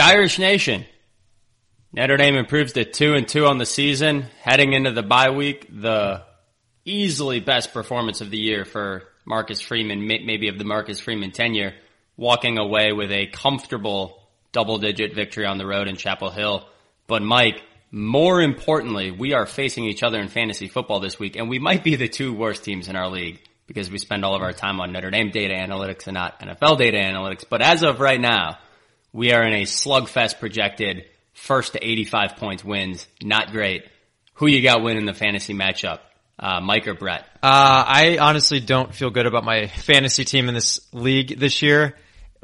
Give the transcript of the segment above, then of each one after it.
Irish Nation. Notre Dame improves to two and two on the season. Heading into the bye week, the easily best performance of the year for Marcus Freeman, maybe of the Marcus Freeman tenure, walking away with a comfortable double digit victory on the road in Chapel Hill. But Mike, more importantly, we are facing each other in fantasy football this week, and we might be the two worst teams in our league because we spend all of our time on Notre Dame data analytics and not NFL data analytics. But as of right now, we are in a slugfest projected first to 85 points wins. Not great. Who you got winning the fantasy matchup? Uh, Mike or Brett? Uh, I honestly don't feel good about my fantasy team in this league this year.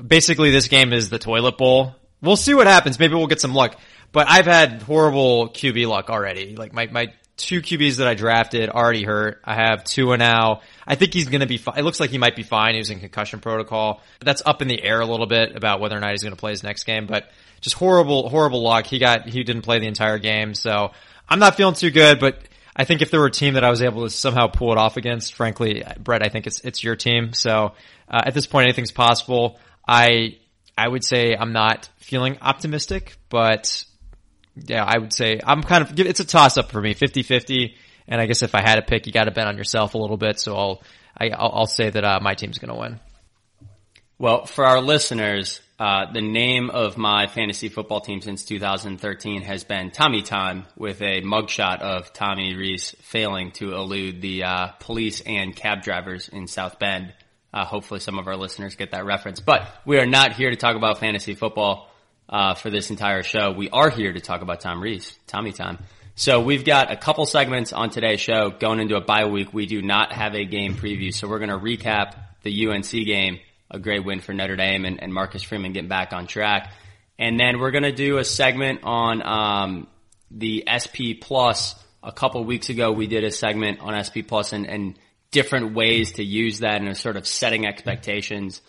Basically, this game is the toilet bowl. We'll see what happens. Maybe we'll get some luck. But I've had horrible QB luck already. Like my, my two QBs that I drafted already hurt. I have Tua now. I think he's going to be fine. It looks like he might be fine. He was in concussion protocol. That's up in the air a little bit about whether or not he's going to play his next game, but just horrible, horrible luck. He got, he didn't play the entire game. So I'm not feeling too good, but I think if there were a team that I was able to somehow pull it off against, frankly, Brett, I think it's, it's your team. So, uh, at this point, anything's possible. I, I would say I'm not feeling optimistic, but yeah, I would say I'm kind of, it's a toss up for me, 50-50. And I guess if I had a pick, you got to bet on yourself a little bit. So I'll, I, will i will say that, uh, my team's going to win. Well, for our listeners, uh, the name of my fantasy football team since 2013 has been Tommy Time with a mugshot of Tommy Rees failing to elude the, uh, police and cab drivers in South Bend. Uh, hopefully some of our listeners get that reference, but we are not here to talk about fantasy football uh, for this entire show. We are here to talk about Tom Rees, Tommy Time. So we've got a couple segments on today's show going into a bye week. We do not have a game preview, so we're going to recap the UNC game, a great win for Notre Dame and, and Marcus Freeman getting back on track. And then we're going to do a segment on um, the SP Plus. A couple weeks ago, we did a segment on SP Plus and, and different ways to use that and sort of setting expectations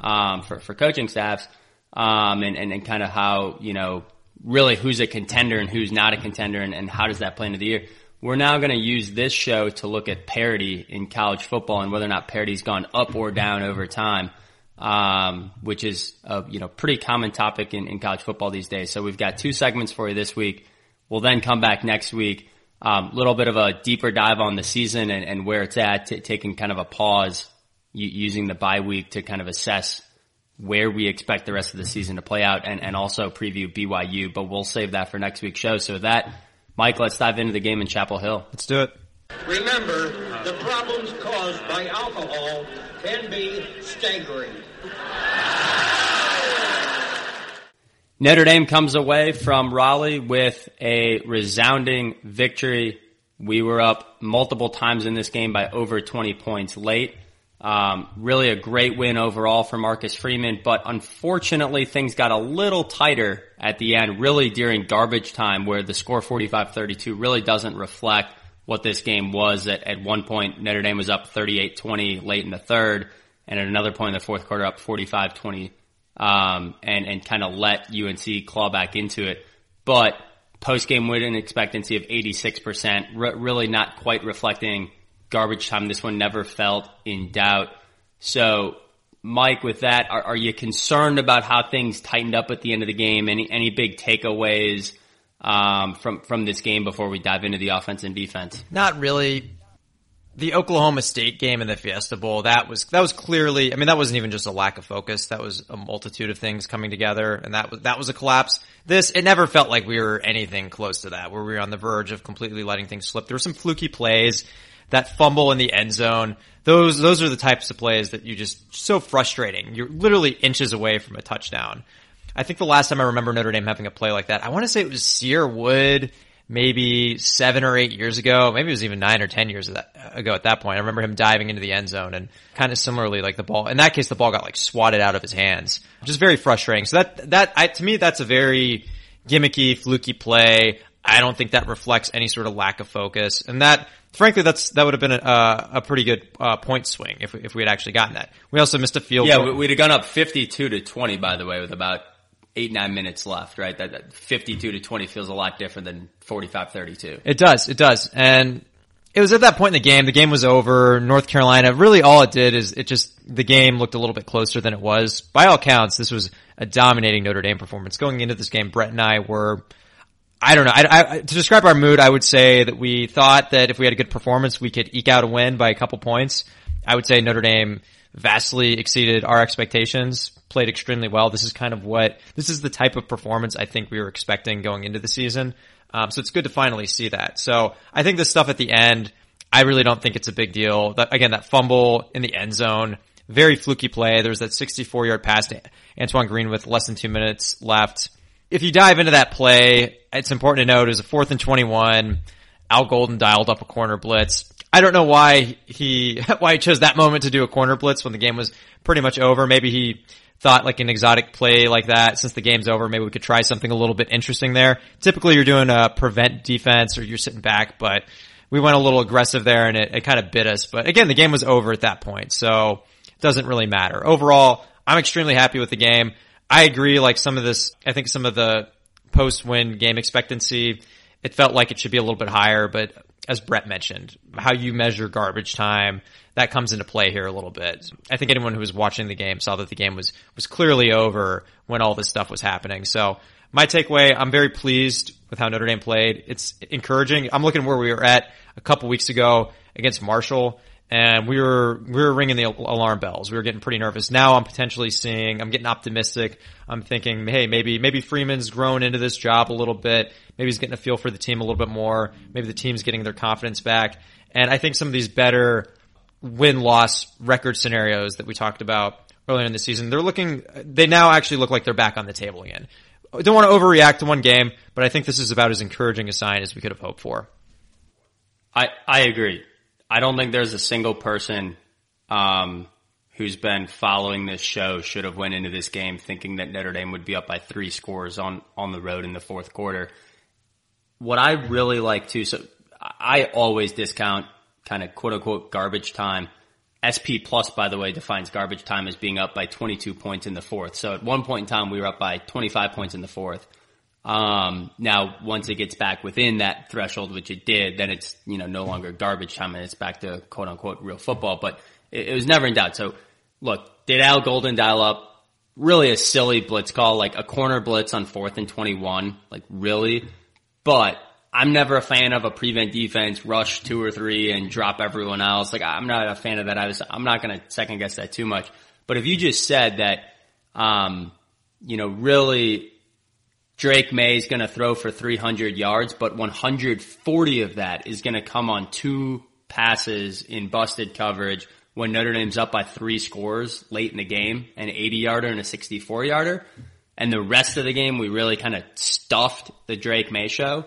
um, for for coaching staffs um, and, and, and kind of how, you know, really who's a contender and who's not a contender and, and how does that play into the year. We're now going to use this show to look at parity in college football and whether or not parity's gone up or down over time, um, which is a you know pretty common topic in, in college football these days. So we've got two segments for you this week. We'll then come back next week, a um, little bit of a deeper dive on the season and, and where it's at, t- taking kind of a pause, using the bye week to kind of assess where we expect the rest of the season to play out and, and also preview BYU, but we'll save that for next week's show. So that, Mike, let's dive into the game in Chapel Hill. Let's do it. Remember, the problems caused by alcohol can be staggering. Notre Dame comes away from Raleigh with a resounding victory. We were up multiple times in this game by over 20 points late. Um, really a great win overall for Marcus Freeman, but unfortunately things got a little tighter at the end, really during garbage time where the score 45-32 really doesn't reflect what this game was. At, at one point, Notre Dame was up 38-20 late in the third, and at another point in the fourth quarter up 45-20, um, and, and kind of let UNC claw back into it. But post-game win expectancy of 86%, really not quite reflecting garbage time. This one never felt in doubt. So, Mike, with that, are, are, you concerned about how things tightened up at the end of the game? Any any big takeaways um, from from this game before we dive into the offense and defense? Not really. The Oklahoma State game in the Fiesta Bowl that was that was clearly. I mean, that wasn't even just a lack of focus. That was a multitude of things coming together, and that was that was a collapse. This it never felt like we were anything close to that, where we were on the verge of completely letting things slip. There were some fluky plays that fumble in the end zone. Those those are the types of plays that you just so frustrating. You're literally inches away from a touchdown. I think the last time I remember Notre Dame having a play like that, I want to say it was Cierre Wood, maybe seven or eight years ago. Maybe it was even nine or ten years ago at that point. I remember him diving into the end zone and kind of similarly, like the ball. In that case, the ball got like swatted out of his hands, which is very frustrating. So that that I, to me, that's a very gimmicky, fluky play. I don't think that reflects any sort of lack of focus, and that frankly, that's that would have been a, a pretty good uh, point swing if we, if we had actually gotten that. We also missed a field. Yeah, goal. we'd have gone up fifty-two to twenty. By the way, with about eight nine minutes left, right? That, that fifty-two to twenty feels a lot different than 45-32. It does, it does, and it was at that point in the game. The game was over. North Carolina, really all it did is it just, the game looked a little bit closer than it was. By all counts, this was a dominating Notre Dame performance. Going into this game, Brett and I were, I don't know. I, I, to describe our mood, I would say that we thought that if we had a good performance, we could eke out a win by a couple points. I would say Notre Dame vastly exceeded our expectations, played extremely well. This is kind of what, this is the type of performance I think we were expecting going into the season. Um, so it's good to finally see that. So I think this stuff at the end, I really don't think it's a big deal. That, again, that fumble in the end zone, very fluky play. There was that 64 yard pass to Antoine Green with less than two minutes left. If you dive into that play, it's important to note it was a fourth and 21. Al Golden dialed up a corner blitz. I don't know why he, why he chose that moment to do a corner blitz when the game was pretty much over. Maybe he thought like an exotic play like that since the game's over, maybe we could try something a little bit interesting there. Typically you're doing a prevent defense or you're sitting back, but we went a little aggressive there and it, it kind of bit us. But again, the game was over at that point. So it doesn't really matter. Overall, I'm extremely happy with the game. I agree. Like some of this, I think some of the post win game expectancy, it felt like it should be a little bit higher, but as Brett mentioned, how you measure garbage time, that comes into play here a little bit. I think anyone who was watching the game saw that the game was, was clearly over when all this stuff was happening. So my takeaway, I'm very pleased with how Notre Dame played. It's encouraging. I'm looking where we were at a couple weeks ago against Marshall and we were we were ringing the alarm bells. We were getting pretty nervous. Now I'm potentially seeing. I'm getting optimistic. I'm thinking, hey, maybe maybe Freeman's grown into this job a little bit. Maybe he's getting a feel for the team a little bit more. Maybe the team's getting their confidence back. And I think some of these better win loss record scenarios that we talked about earlier in the season, they're looking. They now actually look like they're back on the table again. I don't want to overreact to one game, but I think this is about as encouraging a sign as we could have hoped for. I I agree. I don't think there's a single person um, who's been following this show should have went into this game thinking that Notre Dame would be up by three scores on on the road in the fourth quarter. What I really like too, so I always discount kind of quote unquote garbage time. SP plus, by the way, defines garbage time as being up by 22 points in the fourth. So at one point in time, we were up by 25 points in the fourth. Um, now, once it gets back within that threshold, which it did, then it's, you know, no longer garbage time and it's back to quote unquote real football, but it, it was never in doubt. So look, did Al Golden dial up really a silly blitz call, like a corner blitz on fourth and 21? Like really? But I'm never a fan of a prevent defense, rush two or three and drop everyone else. Like I'm not a fan of that. I was, I'm not going to second guess that too much. But if you just said that, um, you know, really Drake Maye is going to throw for 300 yards, but 140 of that is going to come on two passes in busted coverage when Notre Dame's up by three scores late in the game, an 80 yarder and a 64 yarder. And the rest of the game, we really kind of stuffed the Drake Maye show.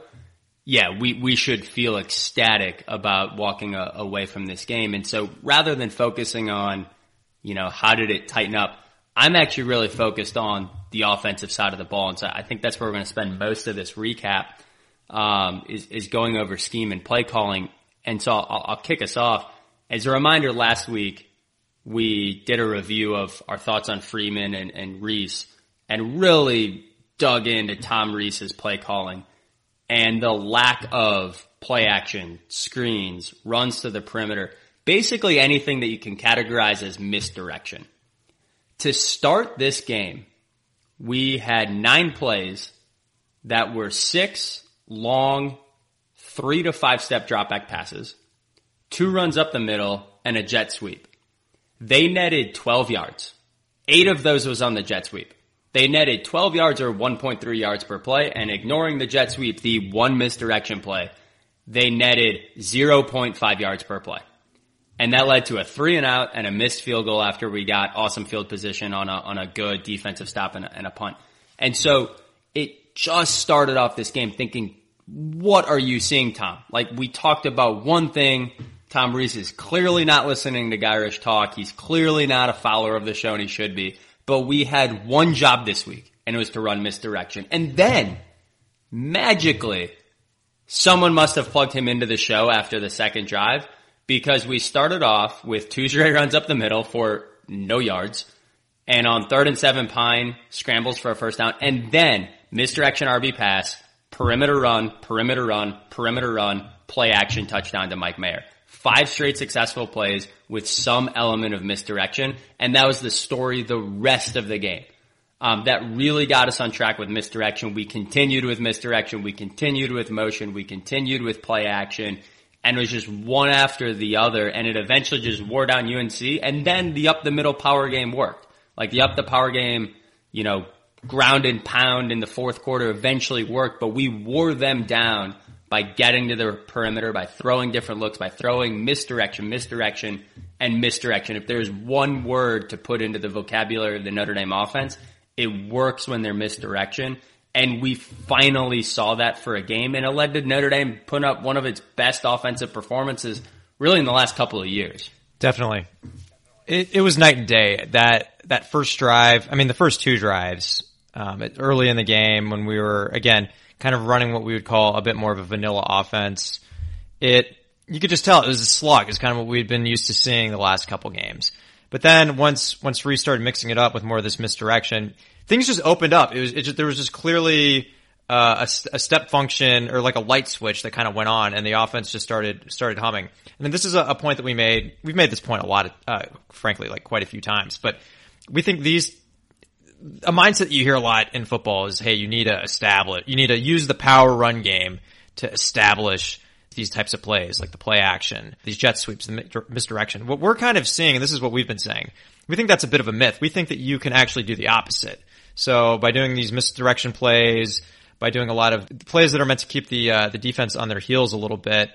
Yeah, we, we should feel ecstatic about walking a, away from this game. And so rather than focusing on, you know, how did it tighten up? I'm actually really focused on the offensive side of the ball. And so I think that's where we're going to spend most of this recap, um, is, is going over scheme and play calling. And so I'll, I'll kick us off. As a reminder, last week we did a review of our thoughts on Freeman and, and Rees and really dug into Tom Rees's play calling and the lack of play action, screens, runs to the perimeter, basically anything that you can categorize as misdirection to start this game, we had nine plays that were six long, three to five step dropback passes, two runs up the middle, and a jet sweep. They netted 12 yards. Eight of those was on the jet sweep. They netted 12 yards or 1.3 yards per play, and ignoring the jet sweep, the one misdirection play, they netted 0.5 yards per play. And that led to a three and out and a missed field goal after we got awesome field position on a, on a good defensive stop and a, and a punt. And so it just started off this game thinking, what are you seeing, Tom? Like we talked about one thing. Tom Rees is clearly not listening to Gyrish talk. He's clearly not a follower of the show and he should be. But we had one job this week and it was to run misdirection. And then magically someone must have plugged him into the show after the second drive because we started off with two straight runs up the middle for no yards. And on third and seven, Pyne scrambles for a first down and then misdirection RB pass perimeter run, perimeter run, perimeter run, play action touchdown to Mike Mayer. Five straight successful plays with some element of misdirection. And that was the story the rest of the game. Um, that really got us on track with misdirection. We continued with misdirection. We continued with motion. We continued with play action and it was just one after the other and it eventually just wore down UNC and then the up the middle power game worked. Like the up the power game, you know, ground and pound in the fourth quarter eventually worked, but we wore them down by getting to the perimeter, by throwing different looks, by throwing misdirection, misdirection, and misdirection. If there's one word to put into the vocabulary of the Notre Dame offense, it works when they're misdirection. And we finally saw that for a game and it led to Notre Dame putting up one of its best offensive performances really in the last couple of years. Definitely. It, it was night and day. That, that first drive, I mean, the first two drives, um, early in the game when we were, again, kind of running what we would call a bit more of a vanilla offense. It, you could just tell it was a slug. It's kind of what we'd been used to seeing the last couple games. But then once, once Rees started mixing it up with more of this misdirection, things just opened up. It was, it just, there was just clearly, uh, a, a, step function or like a light switch that kind of went on and the offense just started, started humming. And then this is a, a point that we made, we've made this point a lot, of, uh, frankly, like quite a few times, but we think these, a mindset you hear a lot in football is, hey, you need to establish, you need to use the power run game to establish these types of plays, like the play action, these jet sweeps, the misdirection. What we're kind of seeing, and this is what we've been saying, we think that's a bit of a myth. We think that you can actually do the opposite. So by doing these misdirection plays, by doing a lot of plays that are meant to keep the uh, the defense on their heels a little bit,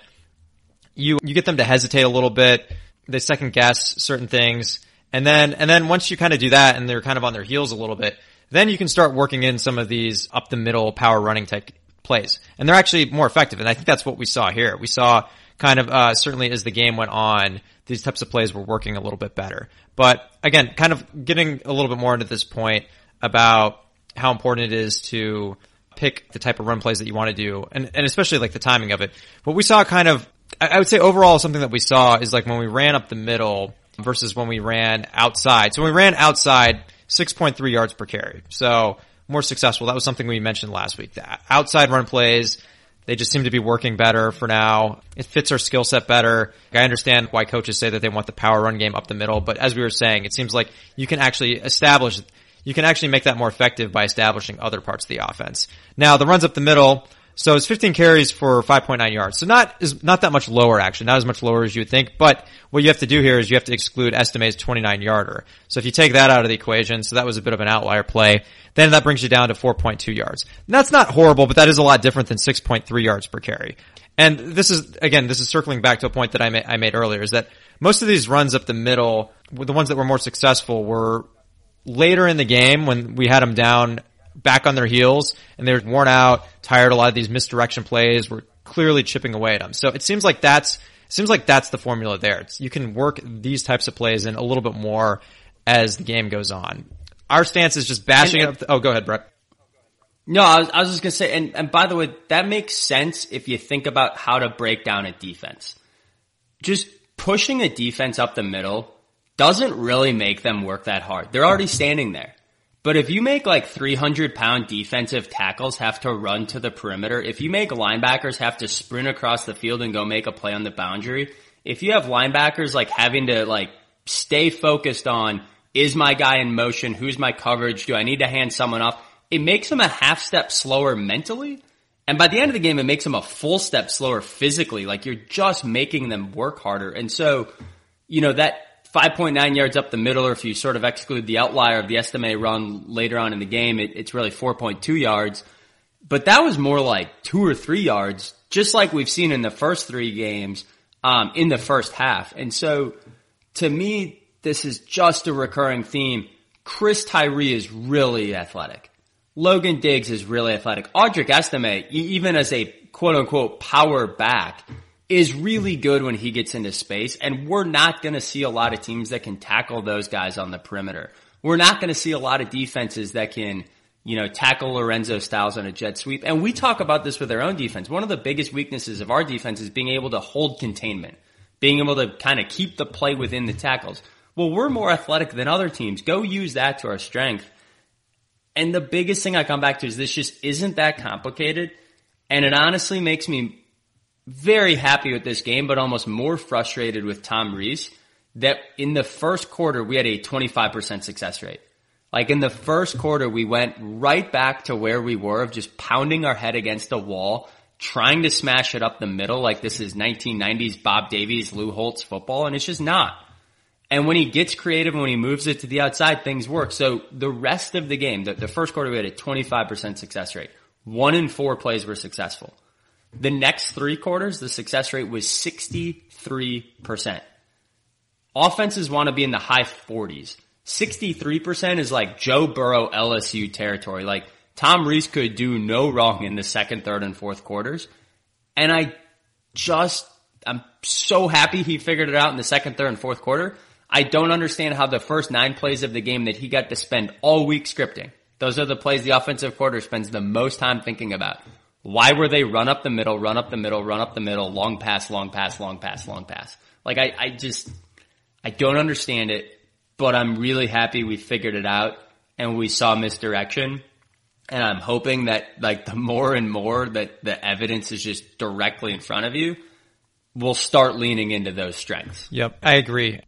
you you get them to hesitate a little bit. They second guess certain things, and then and then once you kind of do that, and they're kind of on their heels a little bit, then you can start working in some of these up the middle power running type plays, and they're actually more effective. And I think that's what we saw here. We saw kind of uh, certainly as the game went on, these types of plays were working a little bit better. But again, kind of getting a little bit more into this point about how important it is to pick the type of run plays that you want to do and, and especially like the timing of it. What we saw kind of, I would say overall something that we saw is like when we ran up the middle versus when we ran outside. So when we ran outside, 6.3 yards per carry. So more successful. That was something we mentioned last week. The outside run plays, they just seem to be working better for now. It fits our skill set better. I understand why coaches say that they want the power run game up the middle, but as we were saying, it seems like you can actually establish you can actually make that more effective by establishing other parts of the offense. Now, the runs up the middle, so it's 15 carries for 5.9 yards. So not is not that much lower actually, not as much lower as you would think. But what you have to do here is you have to exclude Estime's 29 yarder. So if you take that out of the equation, so that was a bit of an outlier play, then that brings you down to 4.2 yards. And that's not horrible, but that is a lot different than 6.3 yards per carry. And this is again, this is circling back to a point that I, I made earlier, is that most of these runs up the middle, the ones that were more successful, were later in the game when we had them down back on their heels and they're worn out, tired. A lot of these misdirection plays were clearly chipping away at them. So it seems like that's seems like that's the formula there. It's, you can work these types of plays in a little bit more as the game goes on. Our stance is just bashing and, up. The, oh, go ahead, Brett. No, I was, I was just gonna say, and, and by the way, that makes sense if you think about how to break down a defense. Just pushing a defense up the middle doesn't really make them work that hard. They're already standing there. But if you make like 300 pound defensive tackles have to run to the perimeter, if you make linebackers have to sprint across the field and go make a play on the boundary, if you have linebackers like having to like stay focused on is my guy in motion? Who's my coverage? Do I need to hand someone off? It makes them a half step slower mentally. And by the end of the game, it makes them a full step slower physically. Like you're just making them work harder. And so, you know, that 5.9 yards up the middle, or if you sort of exclude the outlier of the Estime run later on in the game, it, it's really 4.2 yards. But that was more like two or three yards, just like we've seen in the first three games, um, in the first half. And so to me, this is just a recurring theme. Chris Tyree is really athletic. Logan Diggs is really athletic. Audric Estime, even as a quote unquote power back, is really good when he gets into space. And we're not going to see a lot of teams that can tackle those guys on the perimeter. We're not going to see a lot of defenses that can, you know, tackle Lorenzo Styles on a jet sweep. And we talk about this with our own defense. One of the biggest weaknesses of our defense is being able to hold containment, being able to kind of keep the play within the tackles. Well, we're more athletic than other teams. Go use that to our strength. And the biggest thing I come back to is this just isn't that complicated. And it honestly makes me very happy with this game, but almost more frustrated with Tom Rees that in the first quarter we had a 25% success rate. Like in the first quarter, we went right back to where we were of just pounding our head against the wall, trying to smash it up the middle like this is 1990s Bob Davie's, Lou Holtz football, and it's just not. And when he gets creative and when he moves it to the outside, things work. So the rest of the game, the, the first quarter, we had a 25% success rate. One in four plays were successful. The next three quarters, the success rate was 63%. Offenses want to be in the high 40s. 63% is like Joe Burrow LSU territory. Like Tom Rees could do no wrong in the second, third, and fourth quarters. And I just, I'm so happy he figured it out in the second, third, and fourth quarter. I don't understand how the first nine plays of the game that he got to spend all week scripting. Those are the plays the offensive quarter spends the most time thinking about. Why were they run up the middle, run up the middle, run up the middle, long pass, long pass, long pass, long pass? Like I, I just, I don't understand it but I'm really happy we figured it out and we saw misdirection. And I'm hoping that like the more and more that the evidence is just directly in front of you, we'll start leaning into those strengths. Yep, I agree.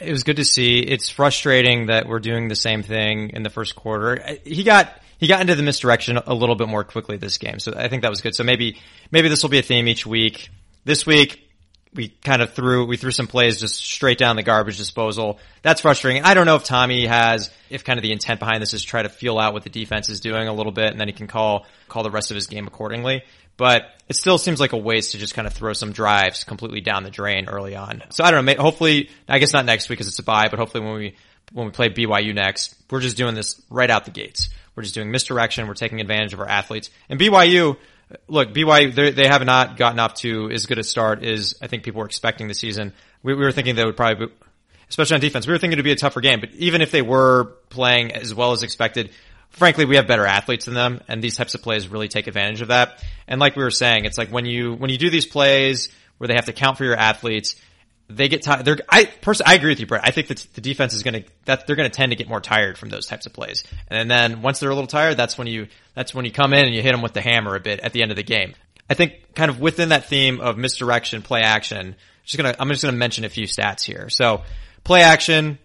It was good to see. It's frustrating that we're doing the same thing in the first quarter. He got he got into the misdirection a little bit more quickly this game, so I think that was good. So maybe maybe this will be a theme each week. This week, we kind of threw we threw some plays just straight down the garbage disposal. That's frustrating. I don't know if Tommy has if kind of the intent behind this is try to feel out what the defense is doing a little bit, and then he can call call the rest of his game accordingly. But it still seems like a waste to just kind of throw some drives completely down the drain early on. So I don't know. Hopefully, I guess not next week because it's a bye, but hopefully when we when we play BYU next, we're just doing this right out the gates. We're just doing misdirection. We're taking advantage of our athletes. And BYU, look, BYU, they have not gotten off to as good a start as I think people were expecting the season. We, we were thinking they would probably, especially on defense, we were thinking it would be a tougher game. But even if they were playing as well as expected, frankly, we have better athletes than them, and these types of plays really take advantage of that. And like we were saying, it's like when you when you do these plays where they have to count for your athletes, they get tired. They're, I personally, I agree with you, Brett. I think that the defense is going to, that they're going to tend to get more tired from those types of plays. And then once they're a little tired, that's when you, that's when you come in and you hit them with the hammer a bit at the end of the game. I think kind of within that theme of misdirection, play action, just gonna, I'm just gonna mention a few stats here. So play action.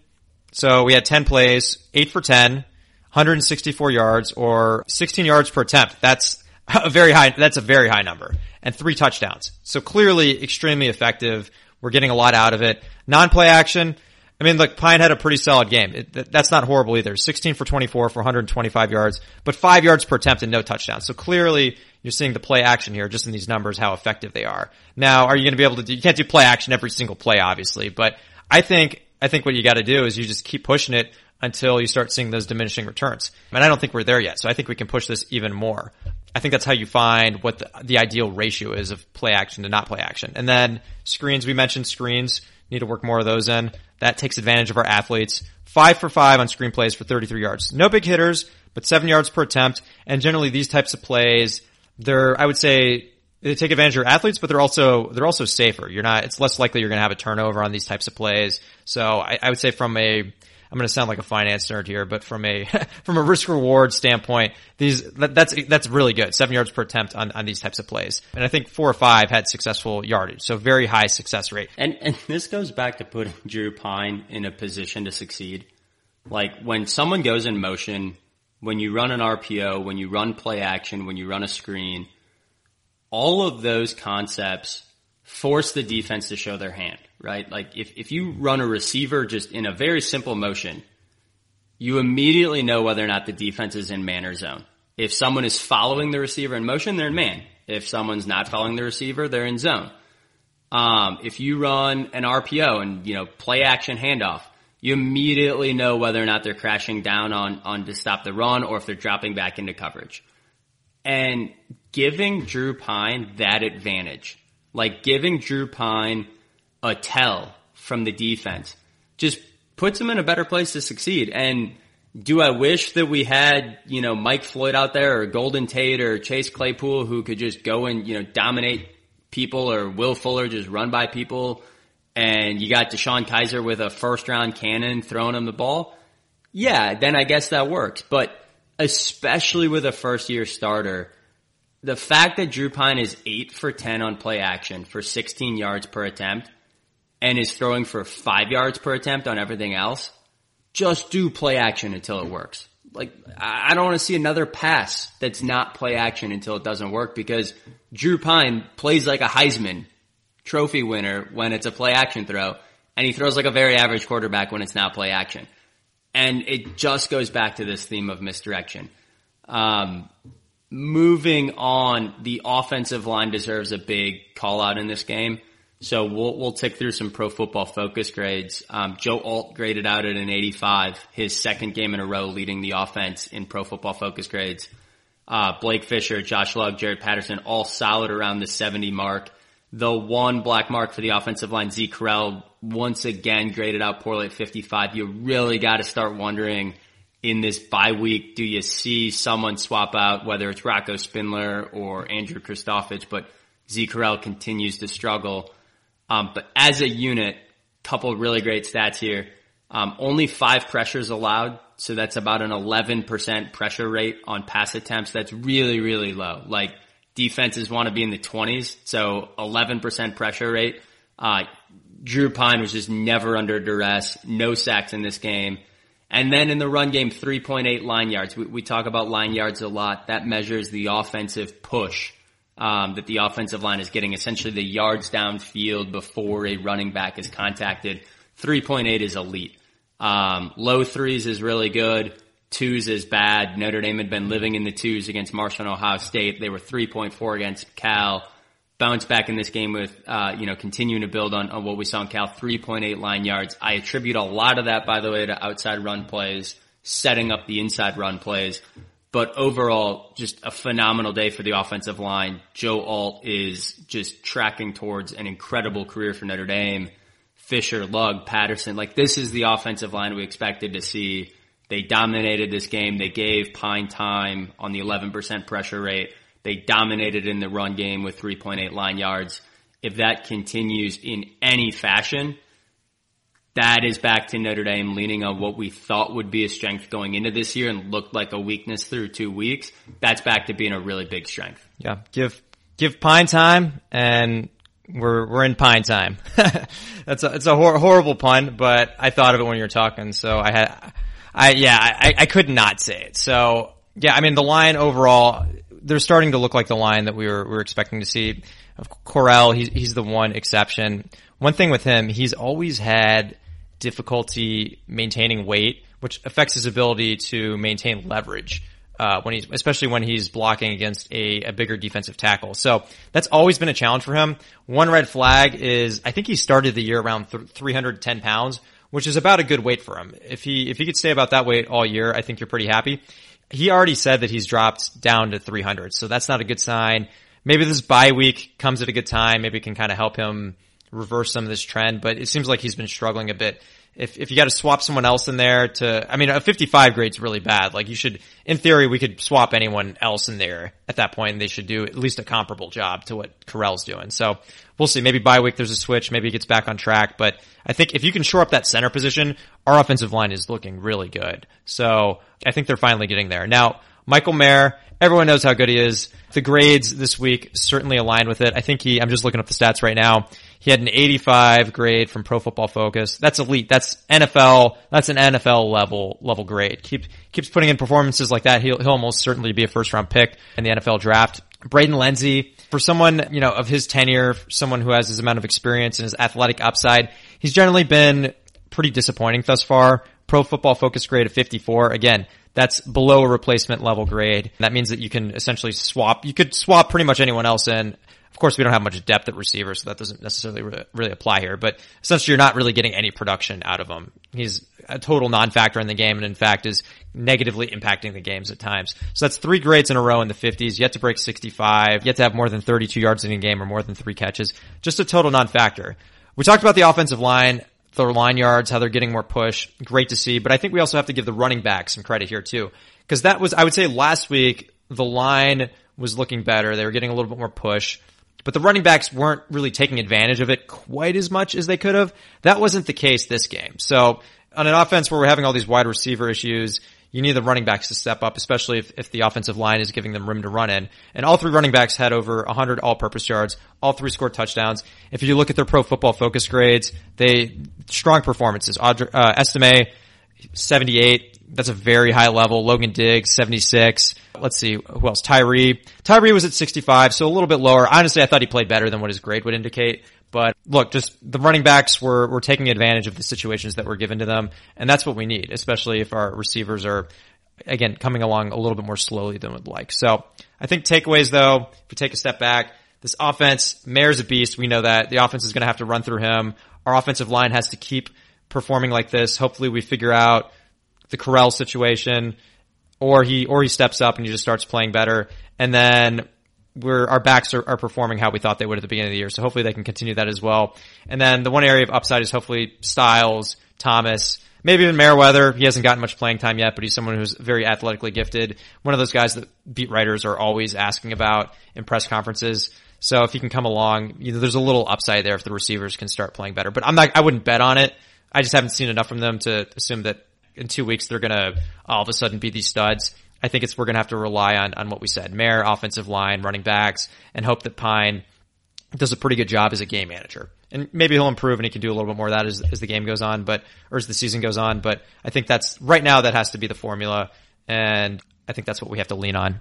So we had 10 plays, 8 for 10, 164 yards or 16 yards per attempt. That's a very high, that's a very high number and three touchdowns. So clearly extremely effective we're getting a lot out of it. Non-play action. I mean, look, Pyne had a pretty solid game. It, that's not horrible either. 16 for 24 for 125 yards, but five yards per attempt and no touchdowns. So clearly you're seeing the play action here just in these numbers, how effective they are. Now, are you going to be able to do, you can't do play action every single play, obviously, but I think, I think what you got to do is you just keep pushing it until you start seeing those diminishing returns. And I don't think we're there yet. So I think we can push this even more. I think that's how you find what the, the ideal ratio is of play action to not play action. And then screens, we mentioned screens, need to work more of those in. That takes advantage of our athletes. Five for five on screen plays for 33 yards. No big hitters, but seven yards per attempt. And generally these types of plays, they're, I would say, they take advantage of your athletes, but they're also, they're also safer. You're not, it's less likely you're going to have a turnover on these types of plays. So I, I would say from a, I'm going to sound like a finance nerd here, but from a from a risk reward standpoint, these that, that's that's really good. Seven yards per attempt on, on these types of plays, and I think four or five had successful yardage, so very high success rate. And and this goes back to putting Drew Pyne in a position to succeed. Like when someone goes in motion, when you run an RPO, when you run play action, when you run a screen, all of those concepts force the defense to show their hand right? Like if, if you run a receiver just in a very simple motion, you immediately know whether or not the defense is in man or zone. If someone is following the receiver in motion, they're in man. If someone's not following the receiver, they're in zone. Um, if you run an RPO and, you know, play action handoff, you immediately know whether or not they're crashing down on, on to stop the run or if they're dropping back into coverage. And giving Drew Pyne that advantage, like giving Drew Pyne a tell from the defense just puts him in a better place to succeed. And do I wish that we had, you know, Mike Floyd out there or Golden Tate or Chase Claypool who could just go and, you know, dominate people or Will Fuller just run by people and you got DeShone Kizer with a first round cannon throwing him the ball? Yeah, then I guess that works. But especially with a first year starter, the fact that Drew Pyne is 8 for 10 on play action for 16 yards per attempt and is throwing for 5 yards per attempt on everything else, just do play action until it works. Like, I don't want to see another pass that's not play action until it doesn't work because Drew Pyne plays like a Heisman trophy winner when it's a play action throw and he throws like a very average quarterback when it's not play action. And it just goes back to this theme of misdirection. Um, moving on, the offensive line deserves a big call out in this game. So we'll we'll tick through some pro football focus grades. Um, Joe Alt graded out at an 85, his second game in a row leading the offense in pro football focus grades. Uh, Blake Fisher, Josh Lugg, Jarrett Patterson, all solid around the 70 mark. The one black mark for the offensive line, Zeke Correll, once again graded out poorly at 55. You really got to start wondering in this bye week, do you see someone swap out, whether it's Rocco Spindler or Andrew Kristofic, but Zeke Correll continues to struggle. Um, but as a unit, couple really great stats here. Um, only five pressures allowed, so that's about an 11% pressure rate on pass attempts. That's really, really low. Like defenses want to be in the 20s, so 11% pressure rate. Uh, Drew Pyne was just never under duress, no sacks in this game. And then in the run game, 3.8 line yards. We, we talk about line yards a lot. That measures the offensive push um, that the offensive line is getting, essentially the yards downfield before a running back is contacted. 3.8 is elite. Um, low threes is really good. Twos is bad. Notre Dame had been living in the twos against Marshall and Ohio State. They were 3.4 against Cal bounce back in this game with, uh, you know, continuing to build on, on what we saw in Cal, 3.8 line yards. I attribute a lot of that, by the way, to outside run plays, setting up the inside run plays. But overall, just a phenomenal day for the offensive line. Joe Alt is just tracking towards an incredible career for Notre Dame. Fisher, Lugg, Patterson, like this is the offensive line we expected to see. They dominated this game. They gave Pyne time on the 11% pressure rate. They dominated in the run game with 3.8 line yards. If that continues in any fashion, that is back to Notre Dame leaning on what we thought would be a strength going into this year and looked like a weakness through two weeks. That's back to being a really big strength. Yeah. Give, give Pyne time and we're, we're in Pyne time. That's a, it's a hor- horrible pun, but I thought of it when you were talking. So I had, I, yeah, I, I could not say it. So yeah, I mean, the line overall, they're starting to look like the line that we were, we were expecting to see. Of Correll, he's, he's the one exception. One thing with him, he's always had difficulty maintaining weight, which affects his ability to maintain leverage. Uh, when he's, especially when he's blocking against a, a bigger defensive tackle. So that's always been a challenge for him. One red flag is, I think he started the year around th- 310 pounds, which is about a good weight for him. If he, if he could stay about that weight all year, I think you're pretty happy he already said that he's dropped down to 300, so that's not a good sign. Maybe this bye week comes at a good time. Maybe it can kind of help him reverse some of this trend, but it seems like he's been struggling a bit. If, if you got to swap someone else in there to, I mean, a 55 grade is really bad. Like you should, in theory, we could swap anyone else in there at that point and they should do at least a comparable job to what Correll's doing. So we'll see. Maybe bye week there's a switch. Maybe he gets back on track, but I think if you can shore up that center position, our offensive line is looking really good. So I think they're finally getting there. Now, Michael Mayer, everyone knows how good he is. The grades this week certainly align with it. I think he, I'm just looking up the stats right now. He had an 85 grade from Pro Football Focus. That's elite. That's NFL. That's an NFL level level grade. Keep keeps putting in performances like that. He'll he'll almost certainly be a first round pick in the NFL draft. Braden Lenzy, for someone you know of his tenure, someone who has his amount of experience and his athletic upside, he's generally been pretty disappointing thus far. Pro Football Focus grade of 54. Again, that's below a replacement level grade. That means that you can essentially swap, you could swap pretty much anyone else in. Of course, we don't have much depth at receiver, so that doesn't necessarily re- really apply here, but essentially you're not really getting any production out of him. He's a total non-factor in the game and in fact is negatively impacting the games at times. So that's three grades in a row in the 50s, yet to break 65, yet to have more than 32 yards in a game or more than three catches. Just a total non-factor. We talked about the offensive line their line yards, how they're getting more push. Great to see. But I think we also have to give the running back some credit here too. Cause that was, I would say last week, the line was looking better. They were getting a little bit more push, but the running backs weren't really taking advantage of it quite as much as they could have. That wasn't the case this game. So on an offense where we're having all these wide receiver issues, you need the running backs to step up, especially if, if the offensive line is giving them room to run in. And all three running backs had over 100 all-purpose yards. All three scored touchdowns. If you look at their pro football focus grades, they, strong performances. Audrey, uh, Estime, 78. That's a very high level. Logan Diggs, 76. Let's see, who else? Tyree. Tyree was at 65, so a little bit lower. Honestly, I thought he played better than what his grade would indicate. But look, just the running backs were, were taking advantage of the situations that were given to them. And that's what we need, especially if our receivers are, again, coming along a little bit more slowly than we'd like. So I think takeaways though, if we take a step back, this offense, Mayer's a beast. We know that the offense is going to have to run through him. Our offensive line has to keep performing like this. Hopefully we figure out the Correll situation or he, or he steps up and he just starts playing better. And then we're, our backs are, are performing how we thought they would at the beginning of the year. So hopefully they can continue that as well. And then the one area of upside is hopefully Styles, Thomas, maybe even Merriweather. He hasn't gotten much playing time yet, but he's someone who's very athletically gifted. One of those guys that beat writers are always asking about in press conferences. So if he can come along, you know, there's a little upside there if the receivers can start playing better. But I'm not, I wouldn't bet on it. I just haven't seen enough from them to assume that in two weeks they're gonna all of a sudden be these studs. I think it's we're going to have to rely on on what we said: Mayer, offensive line, running backs, and hope that Pyne does a pretty good job as a game manager. And maybe he'll improve and he can do a little bit more of that as, as the game goes on, but or as the season goes on. But I think that's right now that has to be the formula, and I think that's what we have to lean on.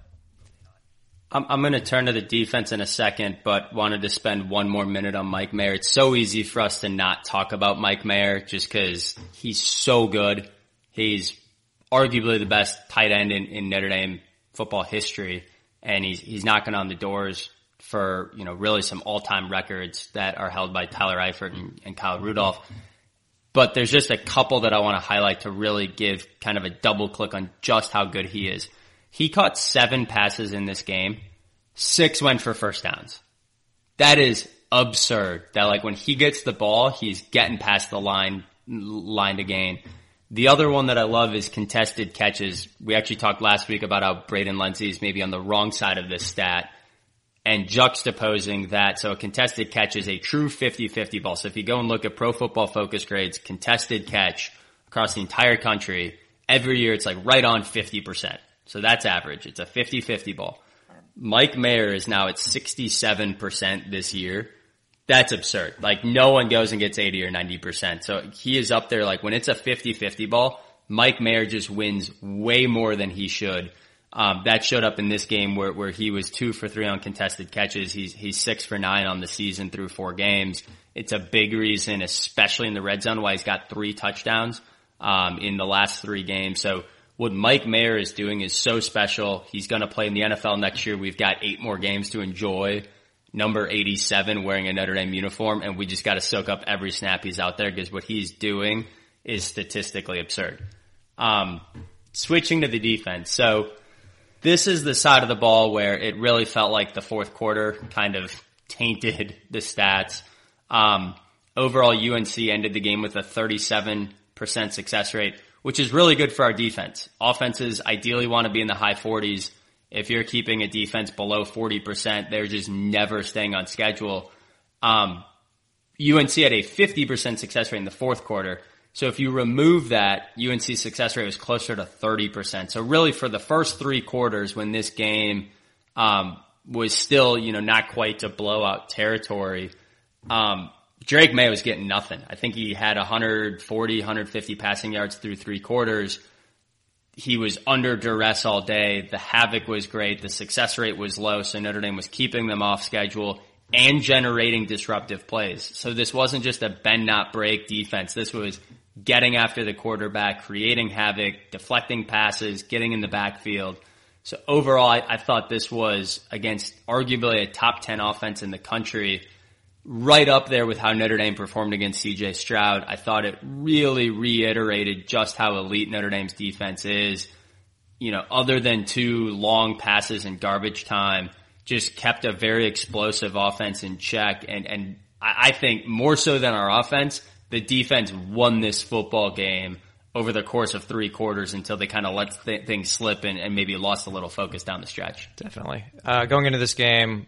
I'm, I'm going to turn to the defense in a second, but wanted to spend one more minute on Mike Mayer. It's so easy for us to not talk about Mike Mayer just because he's so good. He's arguably the best tight end in, in Notre Dame football history, and he's he's knocking on the doors for you know really some all time records that are held by Tyler Eifert and, and Kyle Rudolph. But there's just a couple that I want to highlight to really give kind of a double click on just how good he is. He caught seven passes in this game. Six went for first downs. That is absurd. That like when he gets the ball, he's getting past the line, line to gain. The other one that I love is contested catches. We actually talked last week about how Braden Lenzy is maybe on the wrong side of this stat and juxtaposing that. So a contested catch is a true 50-50 ball. So if you go and look at pro football focus grades, contested catch across the entire country, every year it's like right on 50%. So that's average. It's a 50-50 ball. Mike Mayer is now at 67% this year that's absurd. Like no one goes and gets 80 or 90%. So he is up there. Like when it's a 50-50 ball, Mike Mayer just wins way more than he should. Um, that showed up in this game where, where he was two for three on contested catches. He's, he's six for nine on the season through four games. It's a big reason, especially in the red zone, why he's got three touchdowns, um, in the last three games. So what Mike Mayer is doing is so special. He's going to play in the NFL next year. We've got eight more games to enjoy number 87 wearing a Notre Dame uniform and we just got to soak up every snap he's out there because what he's doing is statistically absurd. Um, switching to the defense. So this is the side of the ball where it really felt like the fourth quarter kind of tainted the stats. Um, overall UNC ended the game with a 37% success rate, which is really good for our defense. Offenses ideally want to be in the high 40s if you're keeping a defense below 40%, they're just never staying on schedule. Um, UNC had a 50% success rate in the fourth quarter. So if you remove that, UNC's success rate was closer to 30%. So really for the first three quarters when this game, um, was still, you know, not quite to blowout territory, um, Drake Maye was getting nothing. I think he had 140, 150 passing yards through three quarters he was under duress all day. The havoc was great. The success rate was low. So Notre Dame was keeping them off schedule and generating disruptive plays. So this wasn't just a bend not break defense. This was getting after the quarterback, creating havoc, deflecting passes, getting in the backfield. So overall, I, I thought this was against arguably a top 10 offense in the country right up there with how Notre Dame performed against CJ Stroud. I thought it really reiterated just how elite Notre Dame's defense is. You know, other than two long passes and garbage time, just kept a very explosive offense in check. And, and I think more so than our offense, the defense won this football game over the course of three quarters until they kind of let th- things slip and, and, maybe lost a little focus down the stretch. Definitely. Uh, going into this game,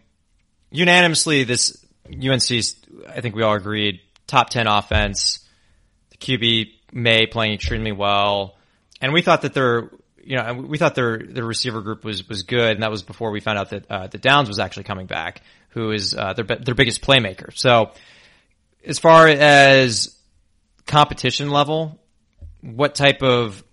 unanimously, this UNC's, I think we all agreed, top 10 offense. The QB Maye playing extremely well. And we thought that their, you know, we thought their their receiver group was was good, and that was before we found out that uh, the Downs was actually coming back, who is uh, their their biggest playmaker. So, as far as competition level, what type of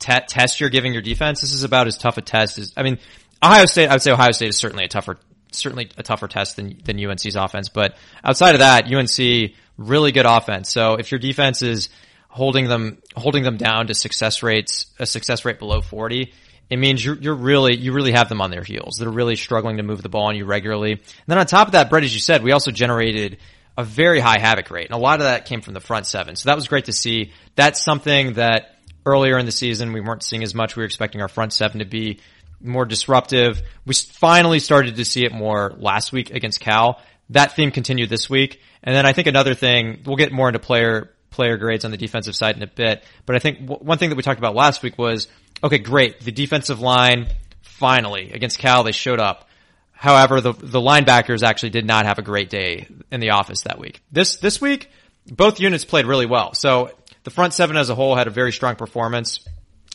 te- test you're giving your defense? This is about as tough a test as I mean, Ohio State. I would say Ohio State is certainly a tougher certainly a tougher test than than UNC's offense, but outside of that, UNC really good offense. So if your defense is holding them holding them down to success rates a success rate below 40 it means you're, you're really you really have them on their heels. They're really struggling to move the ball on you regularly. And then on top of that Brett as you said we also generated a very high havoc rate and a lot of that came from the front seven. So that was great to see. That's something that earlier in the season we weren't seeing as much. We were expecting our front seven to be more disruptive we finally started to see it more last week against cal that theme continued this week and then I think another thing we'll get more into player player grades on the defensive side in a bit. But I think w- one thing that we talked about last week was, okay, great. The defensive line finally against Cal, they showed up. However, the, the linebackers actually did not have a great day in the office that week. This, this week, both units played really well. So the front seven as a whole had a very strong performance.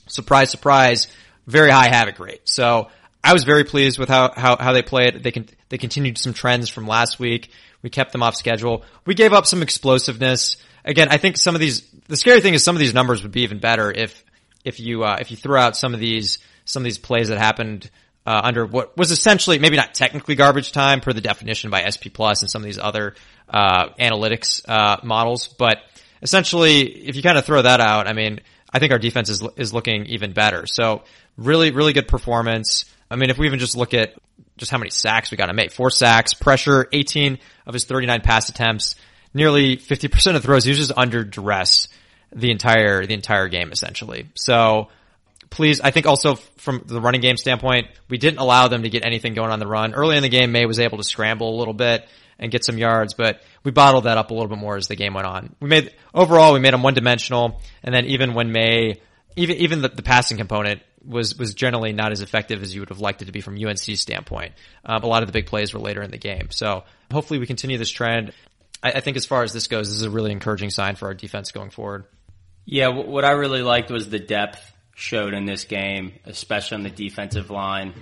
Surprise, surprise, very high havoc rate. So I was very pleased with how, how, how they played. They can, they continued some trends from last week. We kept them off schedule. We gave up some explosiveness again, I think some of these, the scary thing is some of these numbers would be even better if, if you, uh, if you threw out some of these, some of these plays that happened, uh, under what was essentially, maybe not technically garbage time per the definition by SP Plus and some of these other, uh, analytics, uh, models. But essentially, if you kind of throw that out, I mean, I think our defense is, is looking even better. So really, really good performance. I mean, if we even just look at just how many sacks we got to make, four sacks, pressure, 18 of his 39 pass attempts, nearly 50% of throws, he was just under duress the entire, the entire game essentially. So please, I think also from the running game standpoint, we didn't allow them to get anything going on the run. Early in the game, Maye was able to scramble a little bit and get some yards, but we bottled that up a little bit more as the game went on. We made, overall, we made them one dimensional, and then even when Maye, even, even the, the passing component was, was generally not as effective as you would have liked it to be from UNC's standpoint. Um, a lot of the big plays were later in the game. So hopefully we continue this trend. I, I think as far as this goes, this is a really encouraging sign for our defense going forward. Yeah, what I really liked was the depth showed in this game, especially on the defensive line.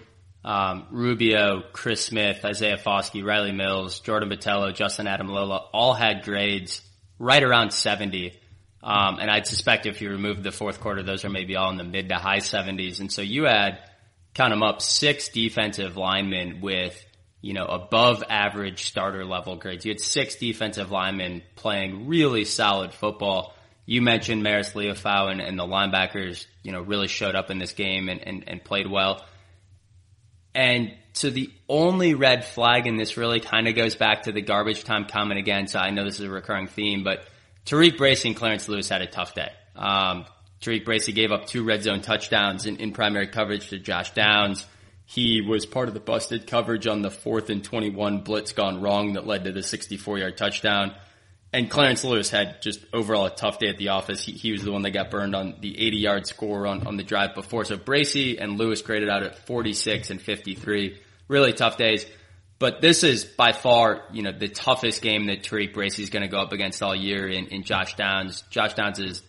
Um, Rubio, Chris Smith, Isaiah Foskey, Rylie Mills, Jordan Botelho, Justin Ademilola all had grades right around 70. Um, and I'd suspect if you remove the fourth quarter, those are maybe all in the mid to high 70s. And so you had, count them up, six defensive linemen with you know, above average starter level grades. You had six defensive linemen playing really solid football. You mentioned Marist Liufau and, and the linebackers, you know, really showed up in this game and, and, and played well. And so the only red flag in this really kind of goes back to the garbage time comment again. So I know this is a recurring theme, but TaRiq Bracy and Clarence Lewis had a tough day. Um, TaRiq Bracy gave up two red zone touchdowns in, in primary coverage to Josh Downs. He was part of the busted coverage on the fourth and 21 blitz gone wrong that led to the 64 yard touchdown. And Clarence Lewis had just overall a tough day at the office. He, he was the one that got burned on the 80 yard score on, on the drive before. So Bracy and Lewis graded out at 46 and 53. Really tough days. But this is by far, you know, the toughest game that TaRiq Bracy is going to go up against all year in, in Josh Downs. Josh Downs is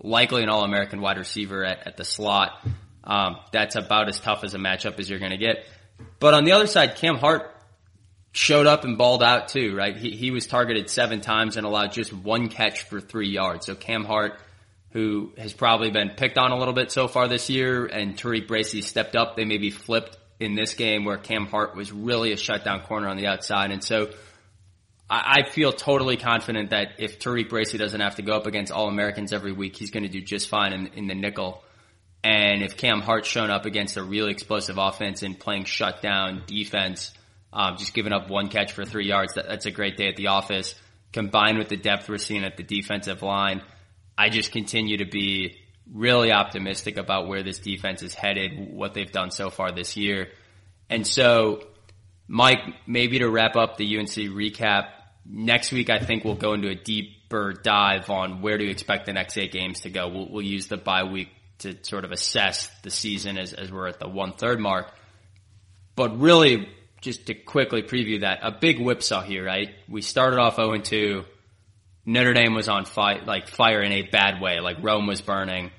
likely an All-American wide receiver at, at the slot. Um, that's about as tough as a matchup as you're going to get. But on the other side, Cam Hart showed up and balled out too, right? He, he was targeted seven times and allowed just one catch for three yards. So Cam Hart, who has probably been picked on a little bit so far this year, and Tariq Bracy stepped up. They maybe flipped in this game where Cam Hart was really a shutdown corner on the outside. And so I, I feel totally confident that if Tariq Bracy doesn't have to go up against All Americans every week, he's going to do just fine in, in the nickel. And if Cam Hart's shown up against a really explosive offense and playing shutdown defense, um, just giving up one catch for three yards, that, that's a great day at the office. Combined with the depth we're seeing at the defensive line, I just continue to be really optimistic about where this defense is headed, what they've done so far this year. And so, Mike, maybe to wrap up the UNC recap, next week I think we'll go into a deeper dive on where to expect the next eight games to go. We'll, we'll use the bye week to sort of assess the season as, as we're at the one third mark. But really, just to quickly preview that, a big whipsaw here, right? We started off 0 2. Notre Dame was on fire, like fire in a bad way, like Rome was burning.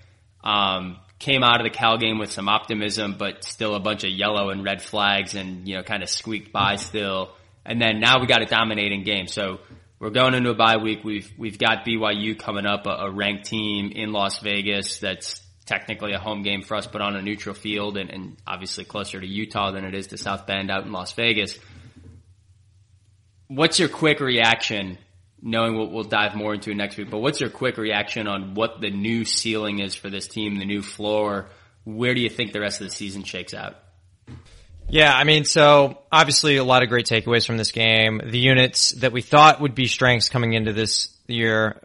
Um, came out of the Cal game with some optimism, but still a bunch of yellow and red flags and, you know, kind of squeaked by still. And then now we got a dominating game. So we're going into a bye week. We've, we've got BYU coming up, a, a ranked team in Las Vegas that's technically a home game for us, but on a neutral field and, and obviously closer to Utah than it is to South Bend out in Las Vegas. What's your quick reaction knowing what we'll dive more into next week, but what's your quick reaction on what the new ceiling is for this team, the new floor? Where do you think the rest of the season shakes out? Yeah, I mean, so obviously a lot of great takeaways from this game. The units that we thought would be strengths coming into this year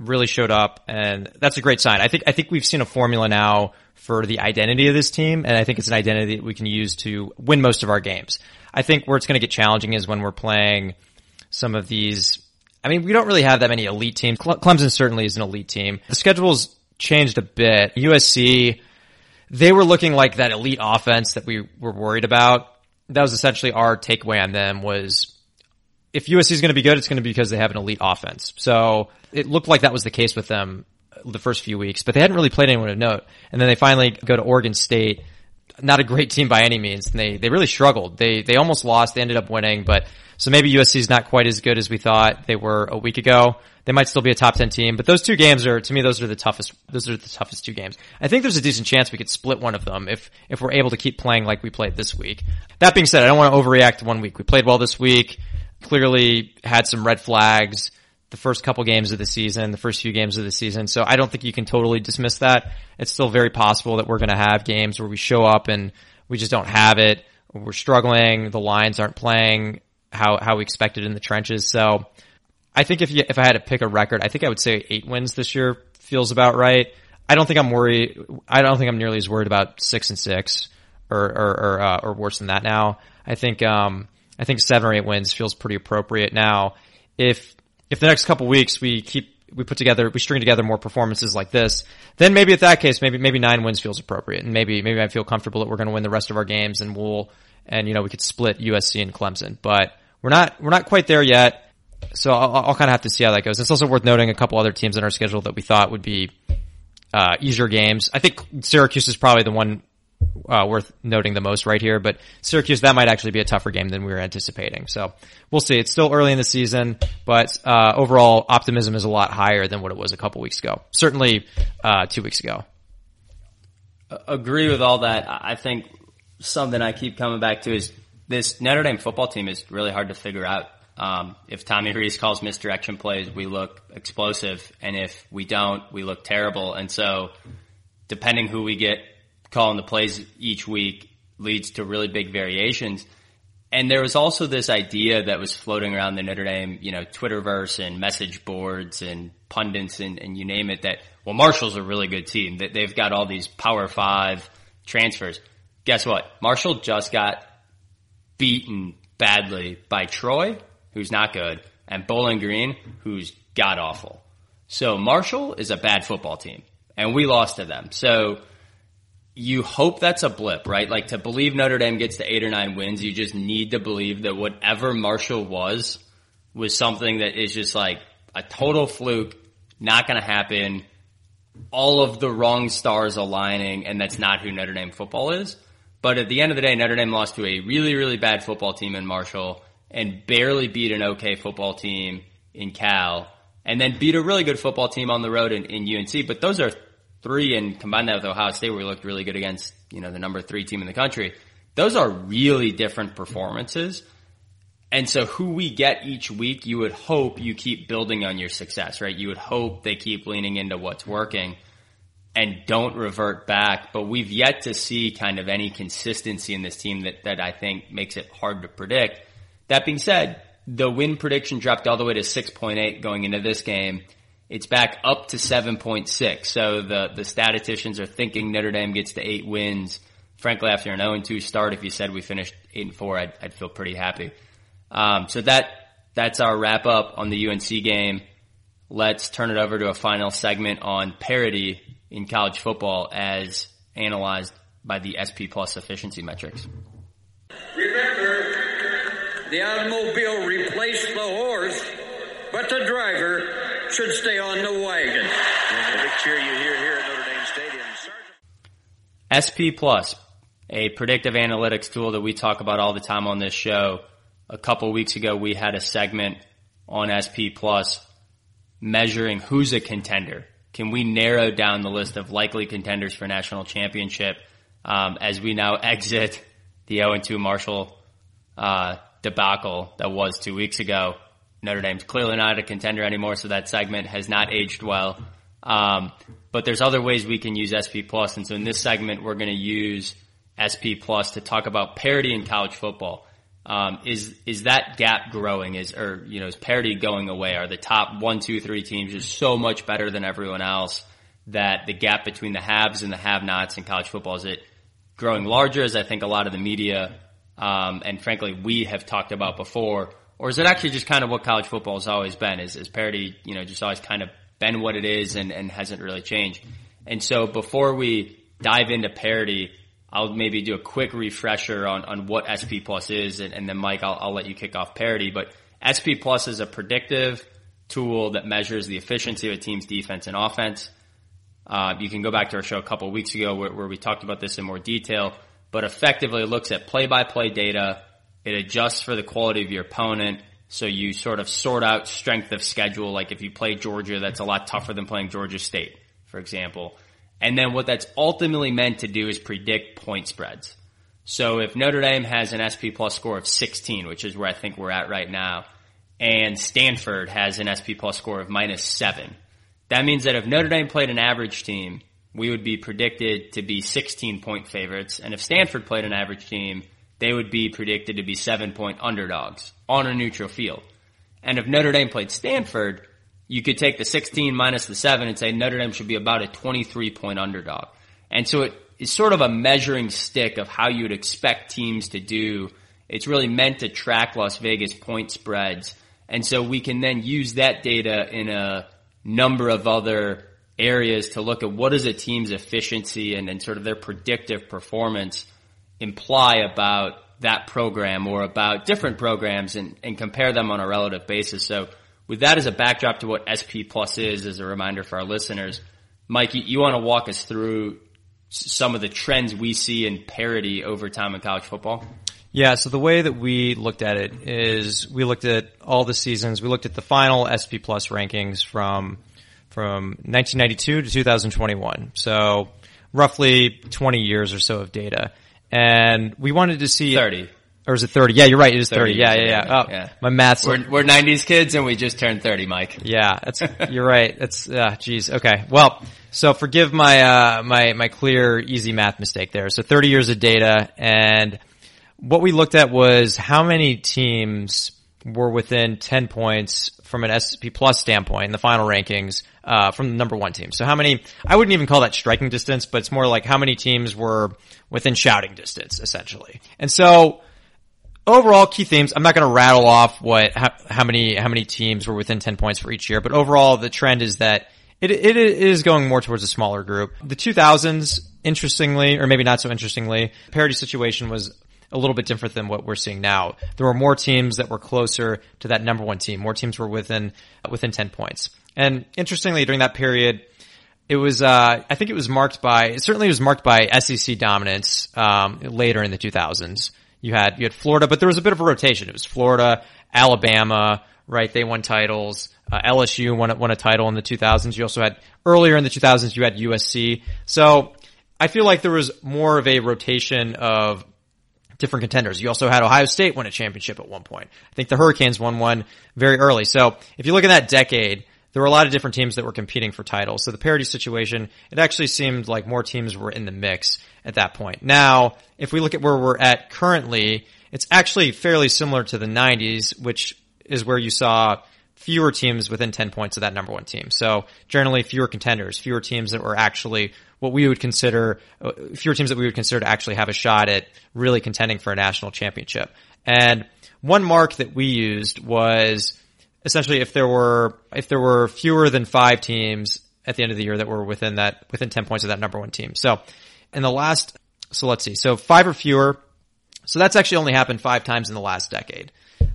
really showed up and that's a great sign. I think, I think we've seen a formula now for the identity of this team and I think it's an identity that we can use to win most of our games. I think where it's going to get challenging is when we're playing some of these I mean, we don't really have that many elite teams. Clemson certainly is an elite team. The schedule's changed a bit. USC, they were looking like that elite offense that we were worried about. That was essentially our takeaway on them was if USC is going to be good, it's going to be because they have an elite offense. So it looked like that was the case with them the first few weeks, but they hadn't really played anyone of note. And then they finally go to Oregon State. Not a great team by any means. And they, they really struggled. They, they almost lost. They ended up winning, but so maybe USC is not quite as good as we thought they were a week ago. They might still be a top 10 team, but those two games are, to me, those are the toughest, those are the toughest two games. I think there's a decent chance we could split one of them if, if we're able to keep playing like we played this week. That being said, I don't want to overreact one week. We played well this week, clearly had some red flags the first couple games of the season, the first few games of the season. So I don't think you can totally dismiss that. It's still very possible that we're going to have games where we show up and we just don't have it. We're struggling. The lines aren't playing how how we expected in the trenches. So I think if you if I had to pick a record, I think I would say eight wins this year feels about right. I don't think I'm worried. I don't think I'm nearly as worried about six and six or or or, uh, or worse than that now. I think um I think seven or eight wins feels pretty appropriate now. If if the next couple weeks we keep we put together we string together more performances like this, then maybe at that case maybe maybe nine wins feels appropriate, and maybe maybe I feel comfortable that we're going to win the rest of our games and we'll and you know we could split USC and Clemson, but we're not we're not quite there yet. So I'll, I'll kind of have to see how that goes. It's also worth noting a couple other teams in our schedule that we thought would be uh, easier games. I think Syracuse is probably the one uh, worth noting the most right here, but Syracuse that might actually be a tougher game than we were anticipating. So we'll see. It's still early in the season, but uh, overall optimism is a lot higher than what it was a couple weeks ago. Certainly uh, two weeks ago. Agree with all that. I think something I keep coming back to is this Notre Dame football team is really hard to figure out. Um, if Tommy Rees calls misdirection plays, we look explosive, and if we don't, we look terrible. And so, depending who we get calling the plays each week, leads to really big variations. And there was also this idea that was floating around the Notre Dame, you know, Twitterverse and message boards and pundits and, and you name it that, well, Marshall's a really good team. That they've got all these power five transfers. Guess what? Marshall just got beaten badly by Troy, who's not good, and Bowling Green, who's god awful. So Marshall is a bad football team, and we lost to them. So you hope that's a blip, right? Like to believe Notre Dame gets to eight or nine wins, you just need to believe that whatever Marshall was was something that is just like a total fluke, not going to happen. All of the wrong stars aligning, and that's not who Notre Dame football is. But at the end of the day, Notre Dame lost to a really, really bad football team in Marshall and barely beat an okay football team in Cal and then beat a really good football team on the road in, in UNC. But those are three and combine that with Ohio State where we looked really good against, you know, the number three team in the country. Those are really different performances. And so who we get each week, you would hope you keep building on your success, right? You would hope they keep leaning into what's working and don't revert back. But we've yet to see kind of any consistency in this team that, that I think makes it hard to predict. That being said, the win prediction dropped all the way to 6.8 going into this game. It's back up to 7.6. So the, the statisticians are thinking Notre Dame gets to eight wins. Frankly, after an 0-2 start, if you said we finished 8 and 4, I'd, I'd feel pretty happy. Um, so that, that's our wrap up on the UNC game. Let's turn it over to a final segment on parity in college football as analyzed by the SP Plus efficiency metrics. Remember, the automobile replaced the horse, but the driver should stay on the wagon. And the big cheer you hear here at Notre Dame Stadium. SP Plus, a predictive analytics tool that we talk about all the time on this show. A couple weeks ago, we had a segment on SP Plus measuring who's a contender. Can we narrow down the list of likely contenders for national championship um, as we now exit the 0-2 Marshall uh, debacle that was two weeks ago? Notre Dame's clearly not a contender anymore, so that segment has not aged well. Um, but there's other ways we can use SP Plus, and so in this segment, we're going to use SP Plus to talk about parity in college football. Um, is is that gap growing? Is or you know is parity going away? Are the top one, two, three teams just so much better than everyone else that the gap between the haves and the have-nots in college football is it growing larger? As I think a lot of the media um, and frankly we have talked about before, or is it actually just kind of what college football has always been? Is, is parity you know just always kind of been what it is and, and hasn't really changed? And so before we dive into parity I'll maybe do a quick refresher on, on what SP Plus is, and, and then Mike, I'll, I'll let you kick off parity. But SP Plus is a predictive tool that measures the efficiency of a team's defense and offense. Uh, you can go back to our show a couple of weeks ago where, where we talked about this in more detail, but effectively looks at play-by-play data. It adjusts for the quality of your opponent. So you sort of sort out strength of schedule. Like if you play Georgia, that's a lot tougher than playing Georgia State, for example. And then what that's ultimately meant to do is predict point spreads. So if Notre Dame has an SP plus score of 16, which is where I think we're at right now, and Stanford has an SP plus score of minus seven, that means that if Notre Dame played an average team, we would be predicted to be 16 point favorites. And if Stanford played an average team, they would be predicted to be seven point underdogs on a neutral field. And if Notre Dame played Stanford, you could take the 16 minus the 7 and say Notre Dame should be about a 23 point underdog. And so it is sort of a measuring stick of how you would expect teams to do. It's really meant to track Las Vegas point spreads. And so we can then use that data in a number of other areas to look at what is a team's efficiency and, and sort of their predictive performance imply about that program or about different programs and, and compare them on a relative basis. So with that as a backdrop to what SP Plus is, as a reminder for our listeners, Mike, you, you want to walk us through some of the trends we see in parity over time in college football? Yeah, so the way that we looked at it is we looked at all the seasons. We looked at the final SP Plus rankings from from 1992 to 2021. So roughly 20 years or so of data. And we wanted to see 30. Or is it 30? Yeah, you're right. It is 30. 30 yeah, yeah, yeah. Oh, yeah. my math's. We're, we're 90s kids and we just turned 30, Mike. Yeah, that's, you're right. That's, uh, geez. Okay. Well, so forgive my, uh, my, my clear, easy math mistake there. So 30 years of data and what we looked at was how many teams were within 10 points from an SP plus standpoint in the final rankings, uh, from the number one team. So how many, I wouldn't even call that striking distance, but it's more like how many teams were within shouting distance, essentially. And so, overall key themes. I'm not going to rattle off what how, how, many how many teams were within 10 points for each year, but overall the trend is that it, it is going more towards a smaller group. The 2000s, interestingly, or maybe not so interestingly, parity situation was a little bit different than what we're seeing now. There were more teams that were closer to that number one team. More teams were within within 10 points. And interestingly, during that period, it was uh, I think it was marked by certainly it was marked by SEC dominance um, later in the 2000s. You had you had Florida, but there was a bit of a rotation. It was Florida, Alabama, right? They won titles. Uh, LSU won won a title in the 2000s. You also had earlier in the 2000s you had USC. So I feel like there was more of a rotation of different contenders. You also had Ohio State win a championship at one point. I think the Hurricanes won one very early. So if you look at that decade, there were a lot of different teams that were competing for titles. So the parity situation, it actually seemed like more teams were in the mix at that point. Now, if we look at where we're at currently, it's actually fairly similar to the 90s, which is where you saw fewer teams within 10 points of that number one team. So generally fewer contenders, fewer teams that were actually what we would consider, uh, fewer teams that we would consider to actually have a shot at really contending for a national championship. And one mark that we used was essentially if there were if there were fewer than five teams at the end of the year that were within that within 10 points of that number one team. So in the last so let's see. So five or fewer. So that's actually only happened five times in the last decade.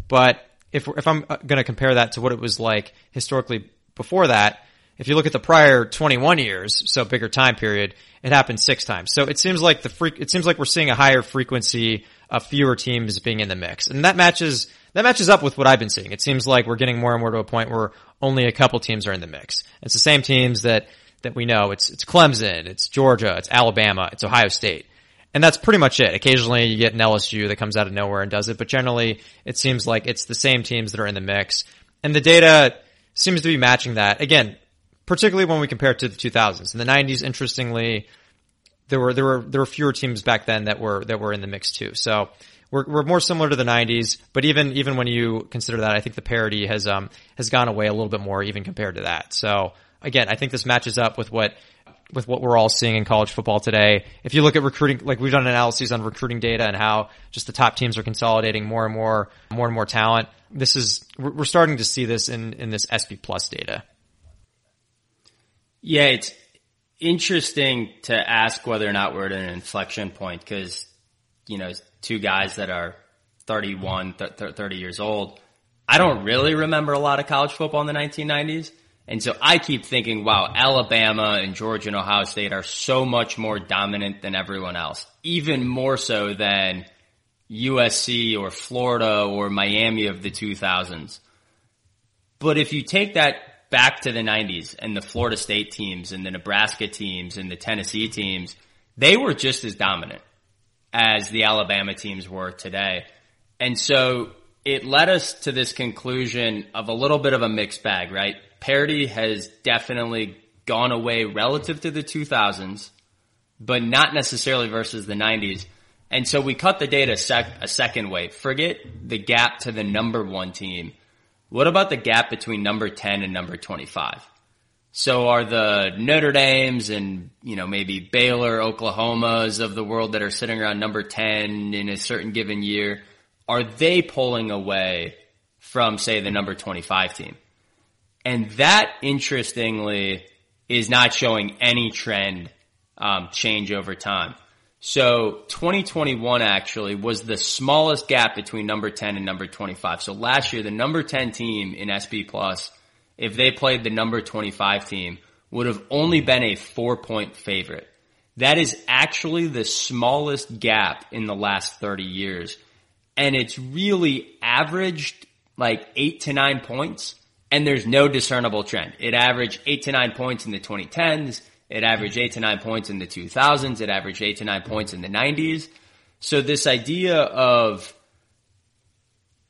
But if if I'm uh, going to compare that to what it was like historically before that, if you look at the prior 21 years, so bigger time period, it happened six times. So it seems like the freak, it seems like we're seeing a higher frequency of fewer teams being in the mix. And that matches, that matches up with what I've been seeing. It seems like we're getting more and more to a point where only a couple teams are in the mix. It's the same teams that, that we know. It's, it's Clemson, it's Georgia, it's Alabama, it's Ohio State. And that's pretty much it. Occasionally you get an LSU that comes out of nowhere and does it, but generally it seems like it's the same teams that are in the mix. And the data seems to be matching that. Again, particularly when we compare it to the 2000s. In the 90s, interestingly, there were there were there were fewer teams back then that were that were in the mix too. So we're we're more similar to the 90s, but even even when you consider that, I think the parity has um has gone away a little bit more even compared to that. So again, I think this matches up with what with what we're all seeing in college football today. If you look at recruiting, like we've done analyses on recruiting data and how just the top teams are consolidating more and more, more and more talent. This is, we're starting to see this in, in this SP plus data. Yeah, it's interesting to ask whether or not we're at an inflection point because, you know, two guys that are 31, 30 years old, I don't really remember a lot of college football in the 1990s. And so I keep thinking, wow, Alabama and Georgia and Ohio State are so much more dominant than everyone else, even more so than USC or Florida or Miami of the 2000s. But if you take that back to the 90s and the Florida State teams and the Nebraska teams and the Tennessee teams, they were just as dominant as the Alabama teams were today. And so it led us to this conclusion of a little bit of a mixed bag, right? Parity has definitely gone away relative to the 2000s, but not necessarily versus the 90s. And so we cut the data sec- a second way. Forget the gap to the number one team what about the gap between number 10 and number 25? So are the Notre Dames and, you know, maybe Baylor, Oklahomas of the world that are sitting around number 10 in a certain given year, are they pulling away from, say, the number 25 team? And that, interestingly, is not showing any trend um, change over time. So 2021 actually was the smallest gap between number 10 and number 25. So last year, the number 10 team in SP Plus, if they played the number 25 team, would have only been a four point favorite. That is actually the smallest gap in the last 30 years. And it's really averaged like eight to nine points and there's no discernible trend. It averaged eight to nine points in the 2010s. It averaged eight to nine points in the 2000s. It averaged eight to nine points in the 90s. So this idea of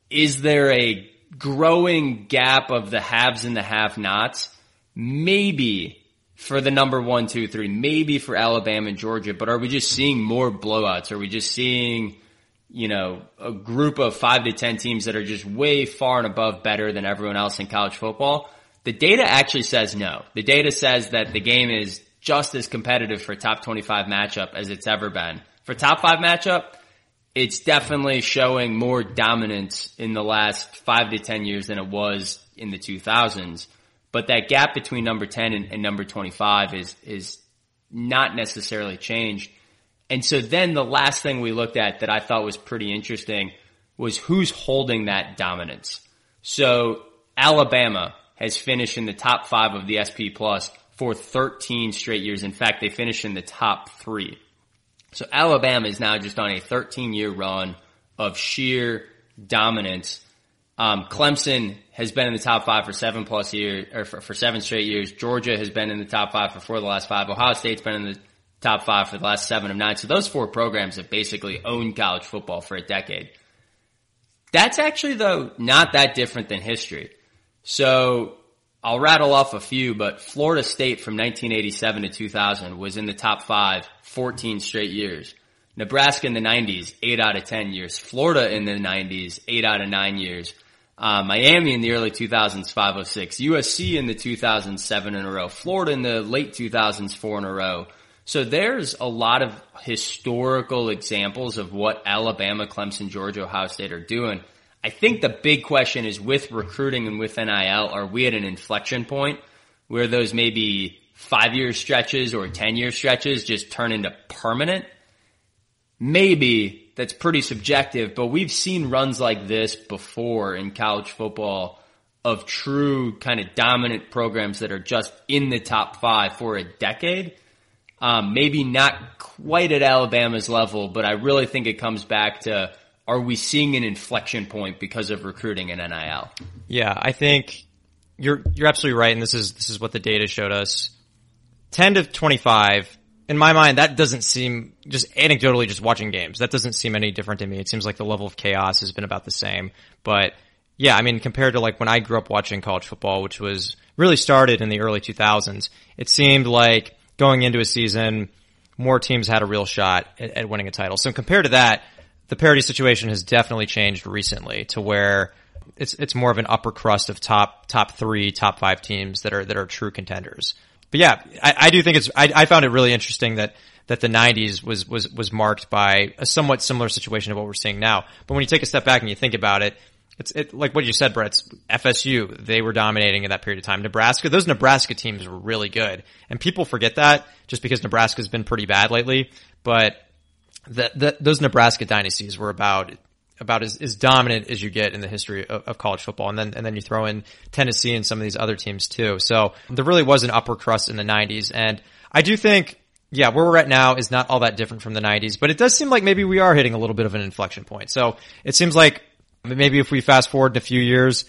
is there a growing gap of the haves and the have nots? Maybe for the number one, two, three, maybe for Alabama and Georgia, but are we just seeing more blowouts? Are we just seeing, you know, a group of five to 10 teams that are just way far and above better than everyone else in college football? The data actually says no. The data says that the game is just as competitive for top 25 matchup as it's ever been. For top five matchup, it's definitely showing more dominance in the last five to 10 years than it was in the 2000s. But that gap between number 10 and, and number 25 is, is not necessarily changed. And so then the last thing we looked at that I thought was pretty interesting was who's holding that dominance. So Alabama has finished in the top five of the SP plus for 13 straight years. In fact, they finished in the top three. So Alabama is now just on a 13 year run of sheer dominance. Um, Clemson has been in the top five for seven plus years, or for, for, seven straight years. Georgia has been in the top five for four of the last five. Ohio State's been in the top five for the last seven of nine. So those four programs have basically owned college football for a decade. That's actually though not that different than history. So I'll rattle off a few, but Florida State from 1987 to 2000 was in the top five 14 straight years. Nebraska in the 90s, 8 out of 10 years. Florida in the 90s, 8 out of 9 years. Uh, Miami in the early 2000s, 506. USC in the 2007 in a row. Florida in the late 2000s, 4 in a row. So there's a lot of historical examples of what Alabama, Clemson, Georgia, Ohio State are doing. I think the big question is with recruiting and with NIL, are we at an inflection point where those maybe five year stretches or 10 year stretches just turn into permanent? Maybe that's pretty subjective, but we've seen runs like this before in college football of true kind of dominant programs that are just in the top five for a decade. Um, maybe not quite at Alabama's level, but I really think it comes back to are we seeing an inflection point because of recruiting and NIL? Yeah, I think you're you're absolutely right, and this is this is what the data showed us. Ten to twenty five. In my mind, that doesn't seem just anecdotally, just watching games. That doesn't seem any different to me. It seems like the level of chaos has been about the same. But yeah, I mean, compared to like when I grew up watching college football, which was really started in the early 2000s, it seemed like going into a season, more teams had a real shot at, at winning a title. So compared to that, the parity situation has definitely changed recently to where it's it's more of an upper crust of top top three, top five teams that are that are true contenders. But yeah, I, I do think it's I, I found it really interesting that that the 90s was was was marked by a somewhat similar situation to what we're seeing now. But when you take a step back and you think about it, it's it, like what you said, Brett. It's FSU. They were dominating in that period of time. Nebraska, those Nebraska teams were really good, and people forget that just because Nebraska's been pretty bad lately. But that those Nebraska dynasties were about about as, as dominant as you get in the history of, of, college football. And then, and then you throw in Tennessee and some of these other teams too. So there really was an upper crust in the nineties. And I do think, yeah, where we're at now is not all that different from the nineties, but it does seem like maybe we are hitting a little bit of an inflection point. So it seems like maybe if we fast forward in a few years,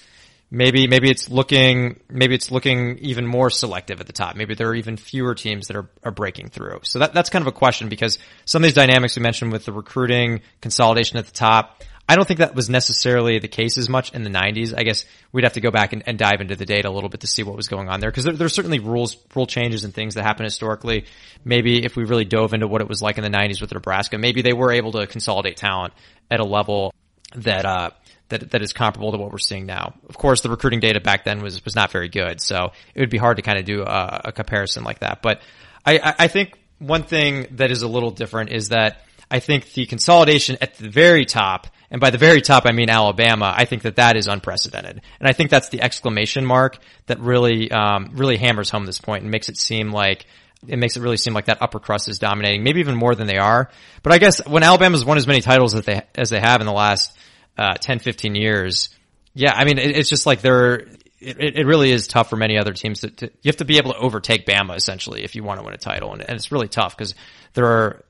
maybe maybe it's looking maybe it's looking even more selective at the top. Maybe there are even fewer teams that are, are breaking through. So that that's kind of a question because some of these dynamics we mentioned with the recruiting consolidation at the top, I don't think that was necessarily the case as much in the 90s. I guess we'd have to go back and, and dive into the data a little bit to see what was going on there because there, there's certainly rules, rule changes and things that happen historically. Maybe if we really dove into what it was like in the 90s with Nebraska, maybe they were able to consolidate talent at a level that, uh, that that is comparable to what we're seeing now. Of course, the recruiting data back then was was not very good, so it would be hard to kind of do a, a comparison like that. But I, I think one thing that is a little different is that I think the consolidation at the very top, and by the very top I mean Alabama, I think that that is unprecedented, and I think that's the exclamation mark that really um, really hammers home this point and makes it seem like it makes it really seem like that upper crust is dominating, maybe even more than they are. But I guess when Alabama's won as many titles as they as they have in the last uh, 10, 15 years, yeah, I mean, it, it's just like they're, it, it really is tough for many other teams to, to, you have to be able to overtake Bama essentially if you want to win a title. And, and it's really tough because there are,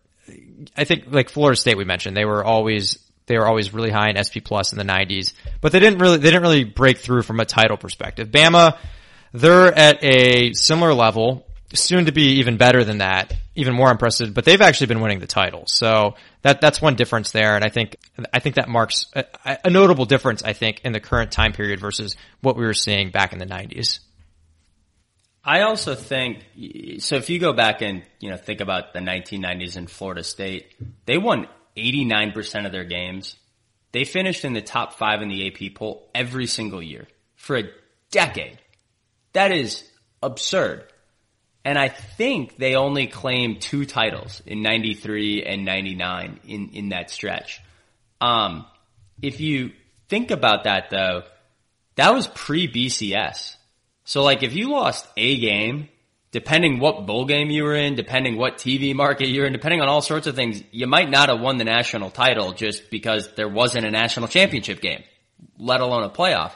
I think like Florida State we mentioned, they were always, they were always really high in SP plus in the nineties, but they didn't really, they didn't really break through from a title perspective. Bama, they're at a similar level soon to be even better than that, even more impressive, but they've actually been winning the title. So that, that's one difference there. And I think, I think that marks a, a notable difference, I think, in the current time period versus what we were seeing back in the 90s. I also think so. If you go back and you know think about the 1990s in Florida State, they won 89 percent of their games. They finished in the top five in the AP poll every single year for a decade. That is absurd. And I think they only claimed two titles in 93 and 99 in, in that stretch. Um, if you think about that though, that was pre BCS. So like if you lost a game, depending what bowl game you were in, depending what TV market you're in, depending on all sorts of things, you might not have won the national title just because there wasn't a national championship game, let alone a playoff.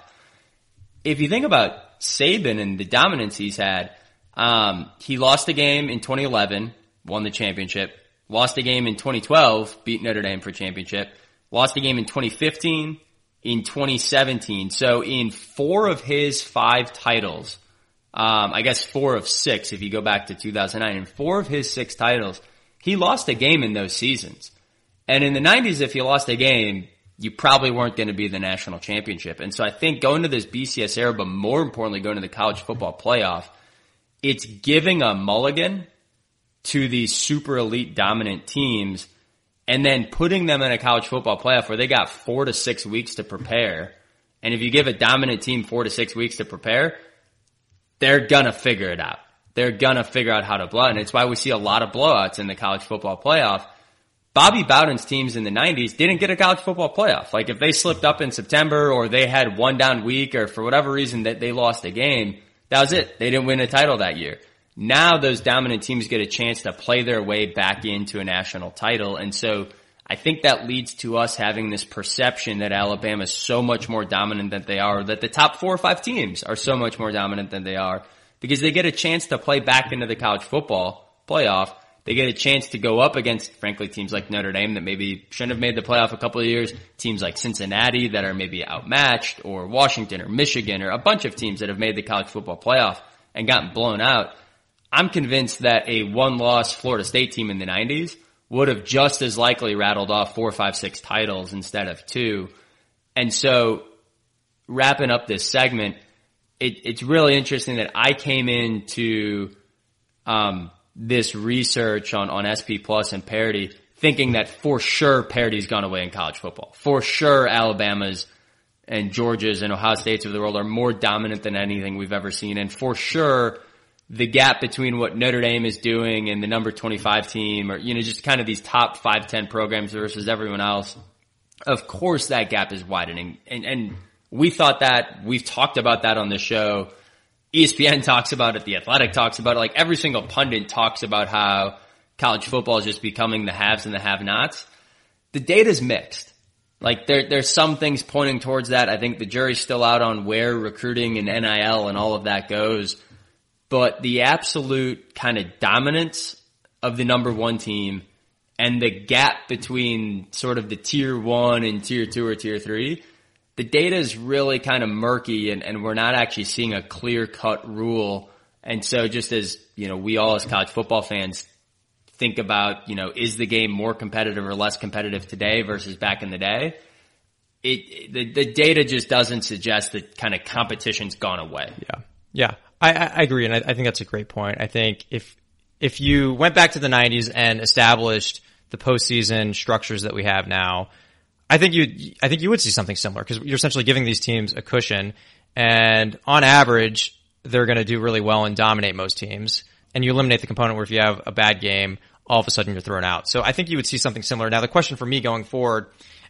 If you think about Saban and the dominance he's had, um, he lost a game in 2011, won the championship. Lost a game in 2012, beat Notre Dame for championship. Lost a game in 2015, in 2017. So in four of his five titles, um, I guess four of six if you go back to 2009, in four of his six titles, he lost a game in those seasons. And in the 90s, if you lost a game, you probably weren't going to be the national championship. And so I think going to this BCS era, but more importantly, going to the college football playoff – it's giving a mulligan to these super elite dominant teams and then putting them in a college football playoff where they got four to six weeks to prepare. And if you give a dominant team four to six weeks to prepare, they're gonna figure it out. They're gonna figure out how to blow. And it's why we see a lot of blowouts in the college football playoff. Bobby Bowden's teams in the 90s didn't get a college football playoff. Like if they slipped up in September or they had one down week or for whatever reason that they lost a game, that was it. They didn't win a title that year. Now those dominant teams get a chance to play their way back into a national title. And so I think that leads to us having this perception that Alabama is so much more dominant than they are, that the top four or five teams are so much more dominant than they are because they get a chance to play back into the college football playoff. They get a chance to go up against, frankly, teams like Notre Dame that maybe shouldn't have made the playoff a couple of years, teams like Cincinnati that are maybe outmatched, or Washington or Michigan or a bunch of teams that have made the college football playoff and gotten blown out. I'm convinced that a one loss Florida State team in the 90s would have just as likely rattled off four, five, six titles instead of two. And so wrapping up this segment, it, it's really interesting that I came into, um, this research on, on SP Plus and parity, thinking that for sure parity's gone away in college football. For sure Alabama's and Georgia's and Ohio State's of the world are more dominant than anything we've ever seen. And for sure, the gap between what Notre Dame is doing and the number 25 team or, you know, just kind of these top 5, 10 programs versus everyone else. Of course that gap is widening. And, and we thought that we've talked about that on the show ESPN talks about it, the athletic talks about it, like every single pundit talks about how college football is just becoming the haves and the have nots. The data's mixed. Like there, there's some things pointing towards that. I think the jury's still out on where recruiting and NIL and all of that goes. But the absolute kind of dominance of the number one team and the gap between sort of the tier one and tier two or tier three the data is really kind of murky and, and we're not actually seeing a clear cut rule. And so just as, you know, we all as college football fans think about, you know, is the game more competitive or less competitive today versus back in the day? It, the, the data just doesn't suggest that kind of competition's gone away. Yeah. Yeah. I, I agree. And I, I think that's a great point. I think if, if you went back to the nineties and established the postseason structures that we have now, I think you, I think you would see something similar because you're essentially giving these teams a cushion, and on average, they're going to do really well and dominate most teams. And you eliminate the component where if you have a bad game, all of a sudden you're thrown out. So I think you would see something similar. Now the question for me going forward,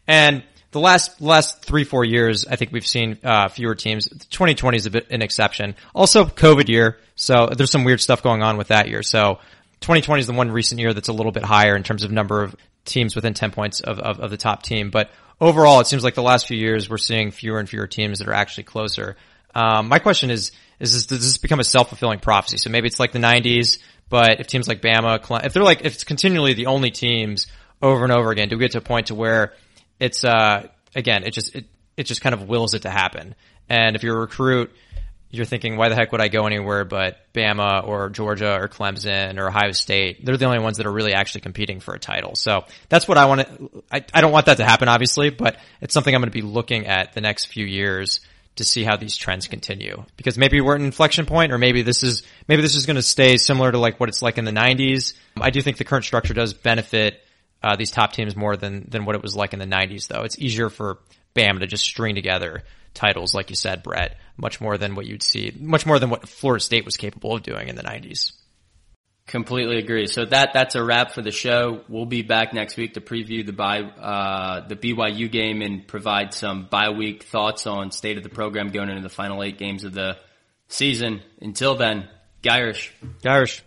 and the last last three four years, I think we've seen uh, fewer teams. 2020 is a bit an exception. Also, COVID year, so there's some weird stuff going on with that year. So 2020 is the one recent year that's a little bit higher in terms of number of teams within 10 points of, of, of, the top team. But overall, it seems like the last few years we're seeing fewer and fewer teams that are actually closer. Um, my question is, is this, does this become a self-fulfilling prophecy? So maybe it's like the 90s, but if teams like Bama, if they're like, if it's continually the only teams over and over again, do we get to a point to where it's, uh, again, it just, it, it just kind of wills it to happen. And if you're a recruit, you're thinking, why the heck would I go anywhere but Bama or Georgia or Clemson or Ohio State? They're the only ones that are really actually competing for a title. So that's what I want to, I, I don't want that to happen, obviously, but it's something I'm going to be looking at the next few years to see how these trends continue. Because maybe we're at an inflection point or maybe this is, maybe this is going to stay similar to like what it's like in the 90s. I do think the current structure does benefit uh, these top teams more than, than what it was like in the 90s though. It's easier for Bama to just string together titles, like you said, Brett, much more than what you'd see, much more than what Florida State was capable of doing in the 90s. Completely agree. So that that's a wrap for the show. We'll be back next week to preview the by uh, the BYU game and provide some bye week thoughts on state of the program going into the final eight games of the season. Until then, Gyrish. Gyrish.